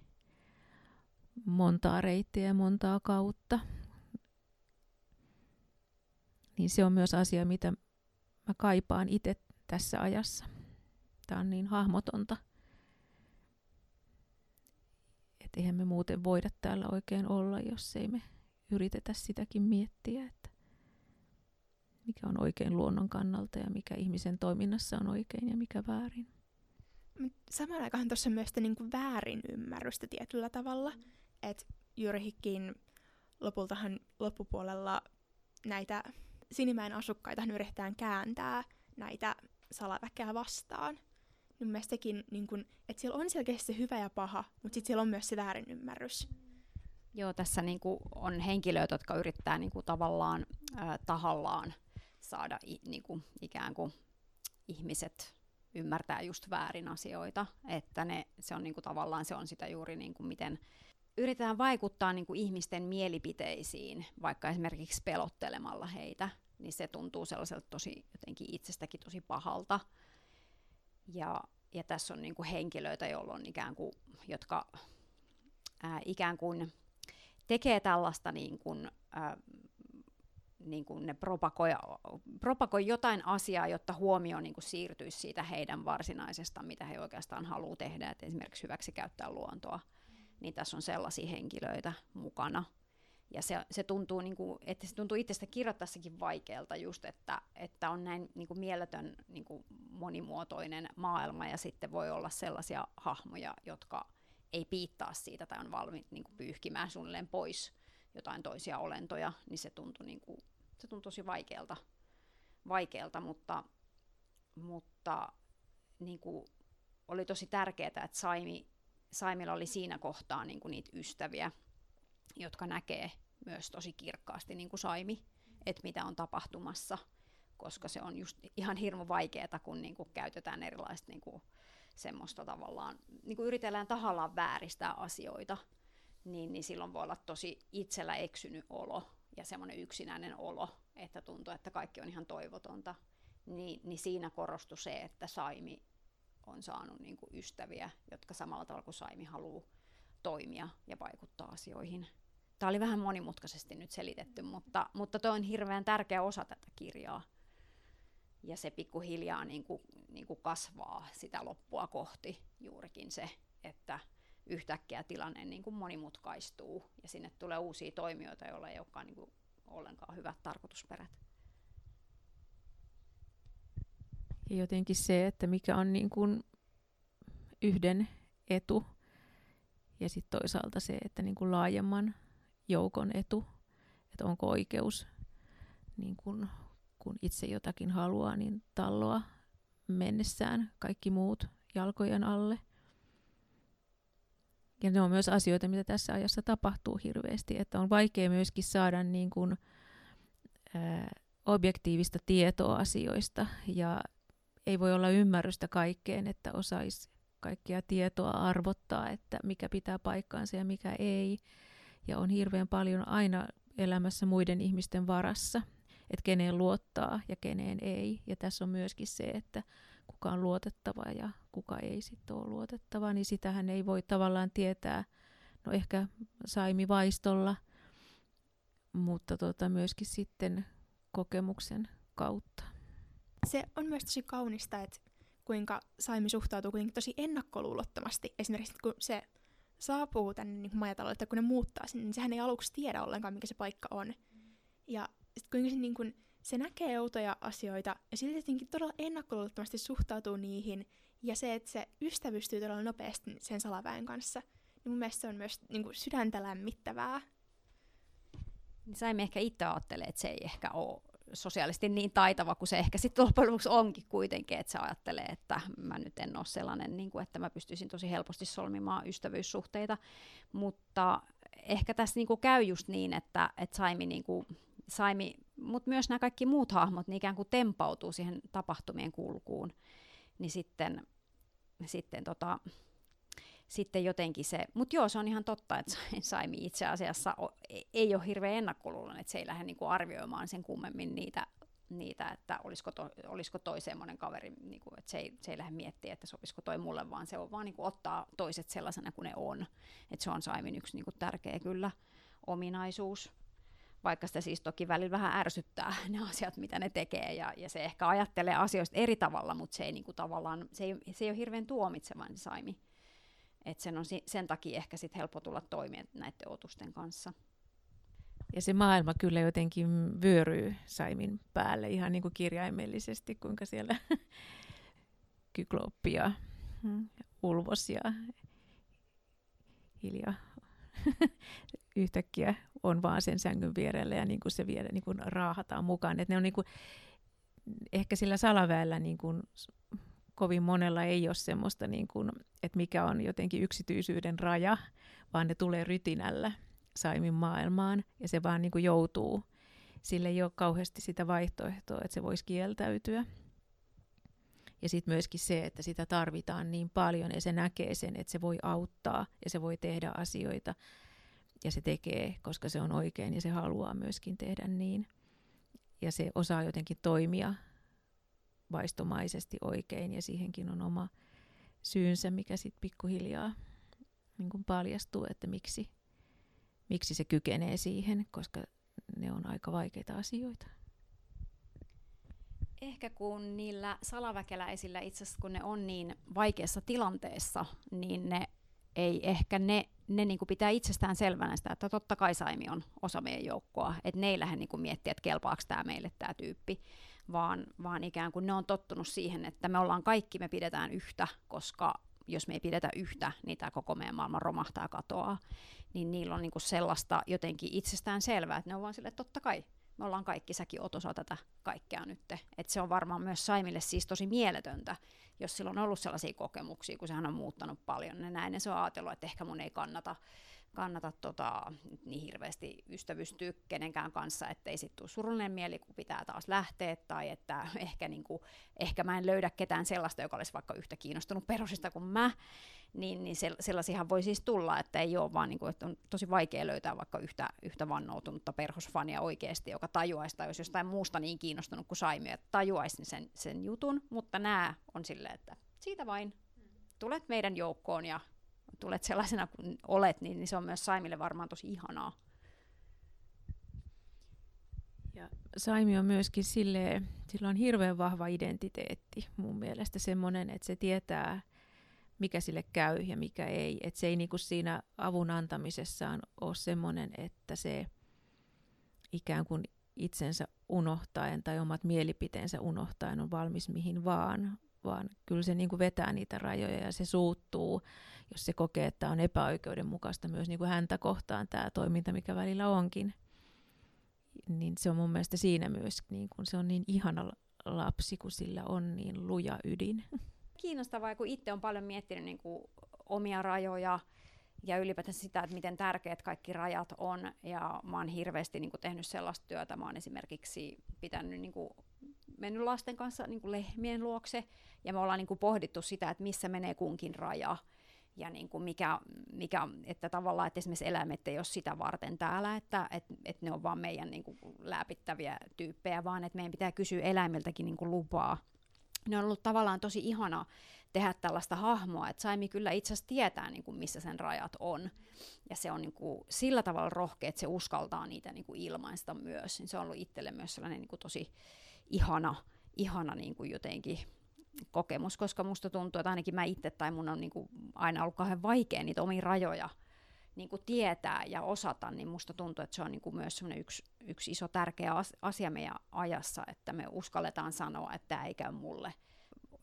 montaa reittiä ja montaa kautta. Niin se on myös asia, mitä mä kaipaan itse tässä ajassa. Tämä on niin hahmotonta että eihän me muuten voida täällä oikein olla, jos ei me yritetä sitäkin miettiä, että mikä on oikein luonnon kannalta ja mikä ihmisen toiminnassa on oikein ja mikä väärin. Samaan aikaan tuossa myös sitä niin kuin väärin ymmärrystä tietyllä tavalla, mm. että Jyrhikin lopultahan loppupuolella näitä Sinimäen asukkaita yritetään kääntää näitä salaväkeä vastaan niin mielestä sekin, niin kun, että siellä on selkeästi se hyvä ja paha, mutta sitten siellä on myös se väärinymmärrys. Joo, tässä niin on henkilöitä, jotka yrittää niin tavallaan äh, tahallaan saada niin kuin, ikään kuin ihmiset ymmärtää just väärin asioita, että ne, se on niin kuin, tavallaan se on sitä juuri niin kuin miten yritetään vaikuttaa niin kuin ihmisten mielipiteisiin, vaikka esimerkiksi pelottelemalla heitä, niin se tuntuu sellaiselta tosi jotenkin itsestäkin tosi pahalta. Ja, ja tässä on niin kuin henkilöitä, joilla on ikään kuin, jotka ää, ikään kuin tekee tällaista niin kuin, ää, niin kuin ne propagoi, propagoi jotain asiaa, jotta huomio niin kuin siirtyisi siitä heidän varsinaisesta, mitä he oikeastaan haluaa tehdä, että esimerkiksi hyväksi käyttää luontoa, niin tässä on sellaisia henkilöitä mukana. Ja se, se tuntuu, niin kuin, että se tuntuu itsestä kirjoittaessakin vaikealta just, että, että on näin niin kuin mieletön niin kuin monimuotoinen maailma ja sitten voi olla sellaisia hahmoja, jotka ei piittaa siitä tai on valmiit niin kuin pyyhkimään suunnilleen pois jotain toisia olentoja, niin se tuntui, niin kuin, se tuntui tosi vaikealta, vaikealta mutta, mutta niin kuin, oli tosi tärkeää, että Saimi, Saimilla oli siinä kohtaa niin kuin niitä ystäviä, jotka näkee myös tosi kirkkaasti, niin kuin Saimi, että mitä on tapahtumassa, koska se on just ihan hirmu vaikeaa, kun niin kuin käytetään erilaista niin kuin, semmoista tavallaan, niin kuin yritellään tahallaan vääristää asioita, niin, niin silloin voi olla tosi itsellä eksynyt olo ja semmoinen yksinäinen olo, että tuntuu, että kaikki on ihan toivotonta. Niin, niin siinä korostui se, että Saimi on saanut niin kuin ystäviä, jotka samalla tavalla kuin Saimi haluaa toimia ja vaikuttaa asioihin. Tämä oli vähän monimutkaisesti nyt selitetty, mutta, mutta tuo on hirveän tärkeä osa tätä kirjaa. Ja se pikkuhiljaa niin kuin, niin kuin kasvaa sitä loppua kohti juurikin se, että yhtäkkiä tilanne niin kuin monimutkaistuu ja sinne tulee uusia toimijoita, joilla ei olekaan niin kuin ollenkaan hyvät tarkoitusperät. Ja jotenkin se, että mikä on niin kuin yhden etu ja sitten toisaalta se, että niin kuin laajemman joukon etu, että onko oikeus, niin kuin, kun itse jotakin haluaa, niin talloa mennessään kaikki muut jalkojen alle. Ja ne on myös asioita, mitä tässä ajassa tapahtuu hirveästi, että on vaikea myöskin saada niin kuin, ää, objektiivista tietoa asioista ja ei voi olla ymmärrystä kaikkeen, että osaisi kaikkia tietoa arvottaa, että mikä pitää paikkaansa ja mikä ei. Ja on hirveän paljon aina elämässä muiden ihmisten varassa, että keneen luottaa ja keneen ei. Ja tässä on myöskin se, että kuka on luotettava ja kuka ei sitten ole luotettava, niin sitähän ei voi tavallaan tietää, no ehkä Saimi Vaistolla, mutta tota myöskin sitten kokemuksen kautta. Se on myös tosi kaunista, että kuinka Saimi suhtautuu kuitenkin tosi ennakkoluulottomasti. Esimerkiksi kun se saapuu tänne niin majatalolle, että kun ne muuttaa sinne, niin sehän ei aluksi tiedä ollenkaan, mikä se paikka on. Ja sitten kuinka se niin kuin, se näkee outoja asioita ja silti jotenkin todella ennakkoluulottomasti suhtautuu niihin. Ja se, että se ystävystyy todella nopeasti sen salaväen kanssa, niin mun mielestä se on myös niin kuin sydäntä lämmittävää. Saimme ehkä itse ajattelee, että se ei ehkä ole sosiaalisesti niin taitava kuin se ehkä sitten loppujen lopuksi onkin kuitenkin, että se ajattelee, että mä nyt en ole sellainen, niin kuin, että mä pystyisin tosi helposti solmimaan ystävyyssuhteita, mutta ehkä tässä niin kuin käy just niin, että, että Saimi, niin kuin, Saimi mutta myös nämä kaikki muut hahmot niin ikään kuin tempautuu siihen tapahtumien kulkuun, niin sitten, sitten, tota, sitten jotenkin se, mutta joo, se on ihan totta, että Saimi itse asiassa e, ei ole hirveän ennakkoluuloinen, että se ei lähde niinku arvioimaan sen kummemmin niitä, niitä että olisiko, to, olisiko toi semmoinen kaveri, niinku, että se ei, se ei lähde miettiä, että sopisiko toi mulle, vaan se on vaan niinku ottaa toiset sellaisena kuin ne on. Että se on Saimin yksi niinku tärkeä kyllä ominaisuus vaikka sitä siis toki välillä vähän ärsyttää ne asiat, mitä ne tekee, ja, ja se ehkä ajattelee asioista eri tavalla, mutta se ei, niinku tavallaan, se ei, se ei ole hirveän tuomitsevan Saimi. Et sen on sen takia ehkä sit helppo tulla toimeen näiden otusten kanssa. Ja se maailma kyllä jotenkin vyöryy Saimin päälle ihan niin kuin kirjaimellisesti, kuinka siellä Kykloppi ja mm, Ulvos ja Hilja yhtäkkiä on vaan sen sängyn vierellä ja niin kuin se vielä niin kuin raahataan mukaan. Et ne on niin kuin, ehkä sillä salaväellä niin kuin, kovin monella ei ole semmoista, niin kuin, että mikä on jotenkin yksityisyyden raja, vaan ne tulee rytinällä Saimin maailmaan ja se vaan niin kuin joutuu. Sille ei ole kauheasti sitä vaihtoehtoa, että se voisi kieltäytyä. Ja sitten myöskin se, että sitä tarvitaan niin paljon ja se näkee sen, että se voi auttaa ja se voi tehdä asioita ja se tekee, koska se on oikein ja se haluaa myöskin tehdä niin. Ja se osaa jotenkin toimia vaistomaisesti oikein ja siihenkin on oma syynsä, mikä sitten pikkuhiljaa niin kuin paljastuu, että miksi, miksi se kykenee siihen, koska ne on aika vaikeita asioita. Ehkä kun niillä salaväkeläisillä itse asiassa, kun ne on niin vaikeassa tilanteessa, niin ne ei ehkä ne, ne niin kuin pitää itsestään selvänä sitä, että totta kai Saimi on osa meidän joukkoa, että ne ei lähde niin kuin miettiä, että kelpaako tämä meille tämä tyyppi, vaan, vaan ikään kuin ne on tottunut siihen, että me ollaan kaikki, me pidetään yhtä, koska jos me ei pidetä yhtä, niin tämä koko meidän maailma romahtaa ja katoaa. Niin niillä on niinku sellaista jotenkin itsestään selvää, että ne on vaan sille, että totta kai, me ollaan kaikki, säkin oot osa tätä kaikkea nyt. Että se on varmaan myös Saimille siis tosi mieletöntä, jos sillä on ollut sellaisia kokemuksia, kun sehän on muuttanut paljon. Ja näin ja se on ajatellut, että ehkä mun ei kannata kannata tota, niin hirveästi ystävystyä kenenkään kanssa, ettei sitten tule surullinen mieli, kun pitää taas lähteä, tai että ehkä, niin kuin, ehkä mä en löydä ketään sellaista, joka olisi vaikka yhtä kiinnostunut perusista kuin mä, niin, niin sellaisiahan voi siis tulla, että ei ole vaan, niin kuin, että on tosi vaikea löytää vaikka yhtä, yhtä vannoutunutta perhosfania oikeasti, joka tajuaisi, tai jos jostain muusta niin kiinnostunut kuin Saimi, että tajuaisi sen, sen jutun, mutta nämä on silleen, että siitä vain. Tulet meidän joukkoon ja tulet sellaisena kuin olet, niin, niin se on myös Saimille varmaan tosi ihanaa. Ja Saimi on myöskin sille, sillä on hirveän vahva identiteetti mun mielestä semmoinen, että se tietää, mikä sille käy ja mikä ei. Että se ei niinku siinä avun antamisessaan ole semmoinen, että se ikään kuin itsensä unohtaen tai omat mielipiteensä unohtaen on valmis mihin vaan, vaan kyllä se niinku vetää niitä rajoja ja se suuttuu jos se kokee, että on epäoikeudenmukaista myös niin kuin häntä kohtaan tämä toiminta, mikä välillä onkin, niin se on mun mielestä siinä myös, niin kuin se on niin ihana lapsi, kun sillä on niin luja ydin. Kiinnostavaa, kun itse on paljon miettinyt niin kuin omia rajoja ja ylipäätään sitä, että miten tärkeät kaikki rajat on. Ja mä oon hirveästi niin kuin, tehnyt sellaista työtä. Mä oon esimerkiksi pitänyt niin kuin, mennyt lasten kanssa niin kuin lehmien luokse ja me ollaan niin kuin, pohdittu sitä, että missä menee kunkin raja ja niin kuin mikä, mikä, että tavallaan, että esimerkiksi eläimet ei ole sitä varten täällä, että et, et ne on vaan meidän niin kuin läpittäviä tyyppejä, vaan että meidän pitää kysyä eläimiltäkin niin kuin lupaa. Ne on ollut tavallaan tosi ihana tehdä tällaista hahmoa, että Saimi kyllä itse asiassa tietää, niin kuin missä sen rajat on. Ja se on niin kuin sillä tavalla rohkea, että se uskaltaa niitä niin kuin ilmaista myös. Se on ollut itselle myös sellainen niin kuin tosi ihana, ihana niin kuin jotenkin kokemus, koska musta tuntuu, että ainakin mä itse tai mun on niin kuin aina ollut kauhean vaikea niitä omia rajoja niin kuin tietää ja osata, niin musta tuntuu, että se on niin kuin myös yksi, yksi iso tärkeä asia meidän ajassa, että me uskalletaan sanoa, että tämä ei käy mulle.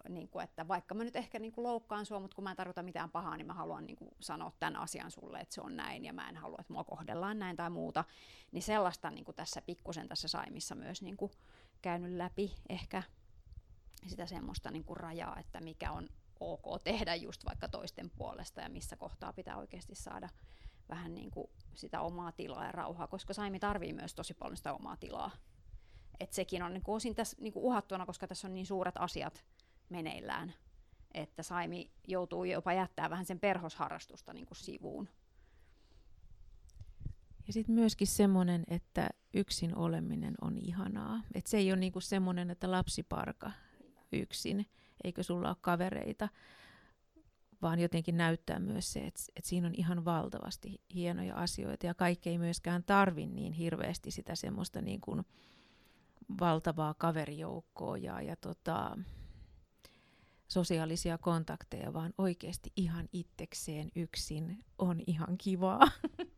Niin kuin, että vaikka mä nyt ehkä niin kuin loukkaan sua, mutta kun mä en tarvita mitään pahaa, niin mä haluan niin kuin sanoa tämän asian sulle, että se on näin ja mä en halua, että mua kohdellaan näin tai muuta. Niin sellaista niin kuin tässä pikkusen tässä Saimissa myös niin kuin käynyt läpi ehkä sitä semmoista niin kuin rajaa, että mikä on ok tehdä just vaikka toisten puolesta ja missä kohtaa pitää oikeasti saada vähän niin kuin sitä omaa tilaa ja rauhaa, koska Saimi tarvii myös tosi paljon sitä omaa tilaa. Et sekin on niin kuin osin tässä niin kuin uhattuna, koska tässä on niin suuret asiat meneillään, että Saimi joutuu jopa jättää vähän sen perhosharrastusta niin kuin sivuun. Ja sitten myöskin semmoinen, että yksin oleminen on ihanaa. Et se ei ole niinku semmoinen, että lapsiparka yksin, eikö sulla ole kavereita, vaan jotenkin näyttää myös se, että, että siinä on ihan valtavasti hienoja asioita ja kaikki ei myöskään tarvi niin hirveästi sitä semmoista niin kuin valtavaa kaverijoukkoa ja, ja tota, sosiaalisia kontakteja, vaan oikeasti ihan itsekseen yksin on ihan kivaa.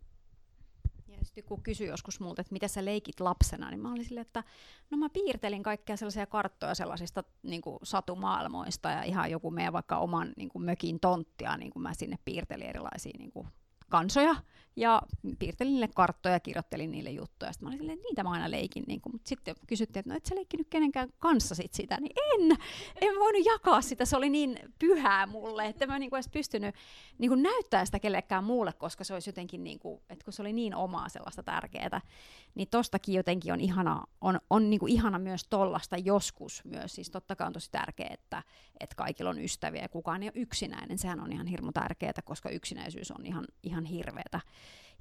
sitten kun kysyi joskus multa, että mitä sä leikit lapsena, niin mä olin silleen, että no mä piirtelin kaikkia sellaisia karttoja sellaisista niin kuin satumaailmoista ja ihan joku meidän vaikka oman niin kuin mökin tonttia, niin kuin mä sinne piirtelin erilaisia niin kuin kansoja ja piirtelin niille karttoja ja kirjoittelin niille juttuja. Sitten mä olin silleen, niitä mä aina leikin. Niin kun, mutta sitten kysyttiin, että no et sä leikkinyt kenenkään kanssa sit sitä. Niin en, en voinut jakaa sitä. Se oli niin pyhää mulle, että mä en niin edes pystynyt niin kuin näyttää sitä kellekään muulle, koska se olisi jotenkin, niin kuin, että kun se oli niin omaa sellaista tärkeää. Niin tostakin jotenkin on ihana, on, on niin kuin ihana myös tollasta joskus myös. Siis totta kai on tosi tärkeää, että, että kaikilla on ystäviä ja kukaan ei ole yksinäinen. Sehän on ihan hirmu tärkeää, koska yksinäisyys on ihan, ihan ihan hirveätä,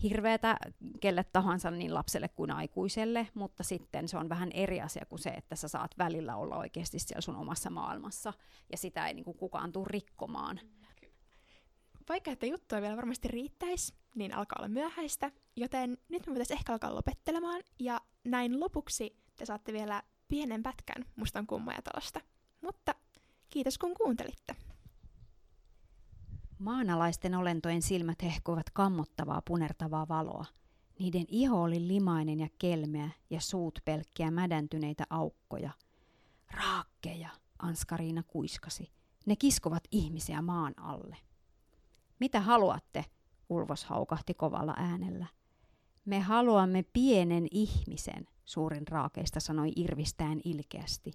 hirveätä kelle tahansa niin lapselle kuin aikuiselle, mutta sitten se on vähän eri asia kuin se, että sä saat välillä olla oikeasti siellä sun omassa maailmassa, ja sitä ei niin kuin kukaan tule rikkomaan. Vaikka että juttua vielä varmasti riittäisi, niin alkaa olla myöhäistä, joten nyt me voitaisiin ehkä alkaa lopettelemaan, ja näin lopuksi te saatte vielä pienen pätkän Mustan kummajatalosta. Mutta kiitos kun kuuntelitte. Maanalaisten olentojen silmät hehkuivat kammottavaa punertavaa valoa. Niiden iho oli limainen ja kelmeä ja suut pelkkiä mädäntyneitä aukkoja. Raakkeja, Anskariina kuiskasi. Ne kiskovat ihmisiä maan alle. Mitä haluatte? Ulvos haukahti kovalla äänellä. Me haluamme pienen ihmisen, suurin raakeista sanoi irvistään ilkeästi.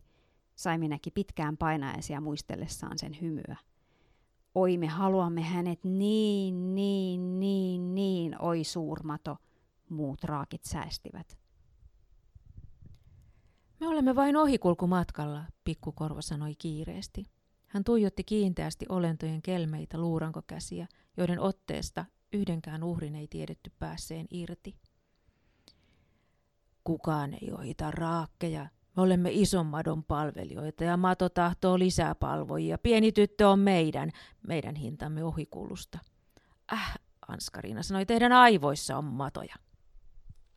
Saimi näki pitkään painajaisia muistellessaan sen hymyä. Oi me haluamme hänet niin, niin, niin, niin, oi suurmato, muut raakit säästivät. Me olemme vain ohikulkumatkalla, pikkukorvo sanoi kiireesti. Hän tuijotti kiinteästi olentojen kelmeitä luurankokäsiä, joiden otteesta yhdenkään uhrin ei tiedetty päässeen irti. Kukaan ei ohita raakkeja. Me olemme ison madon palvelijoita ja mato tahtoo lisää palvojia. Pieni tyttö on meidän, meidän hintamme ohikulusta. Äh, Anskarina sanoi, teidän aivoissa on matoja.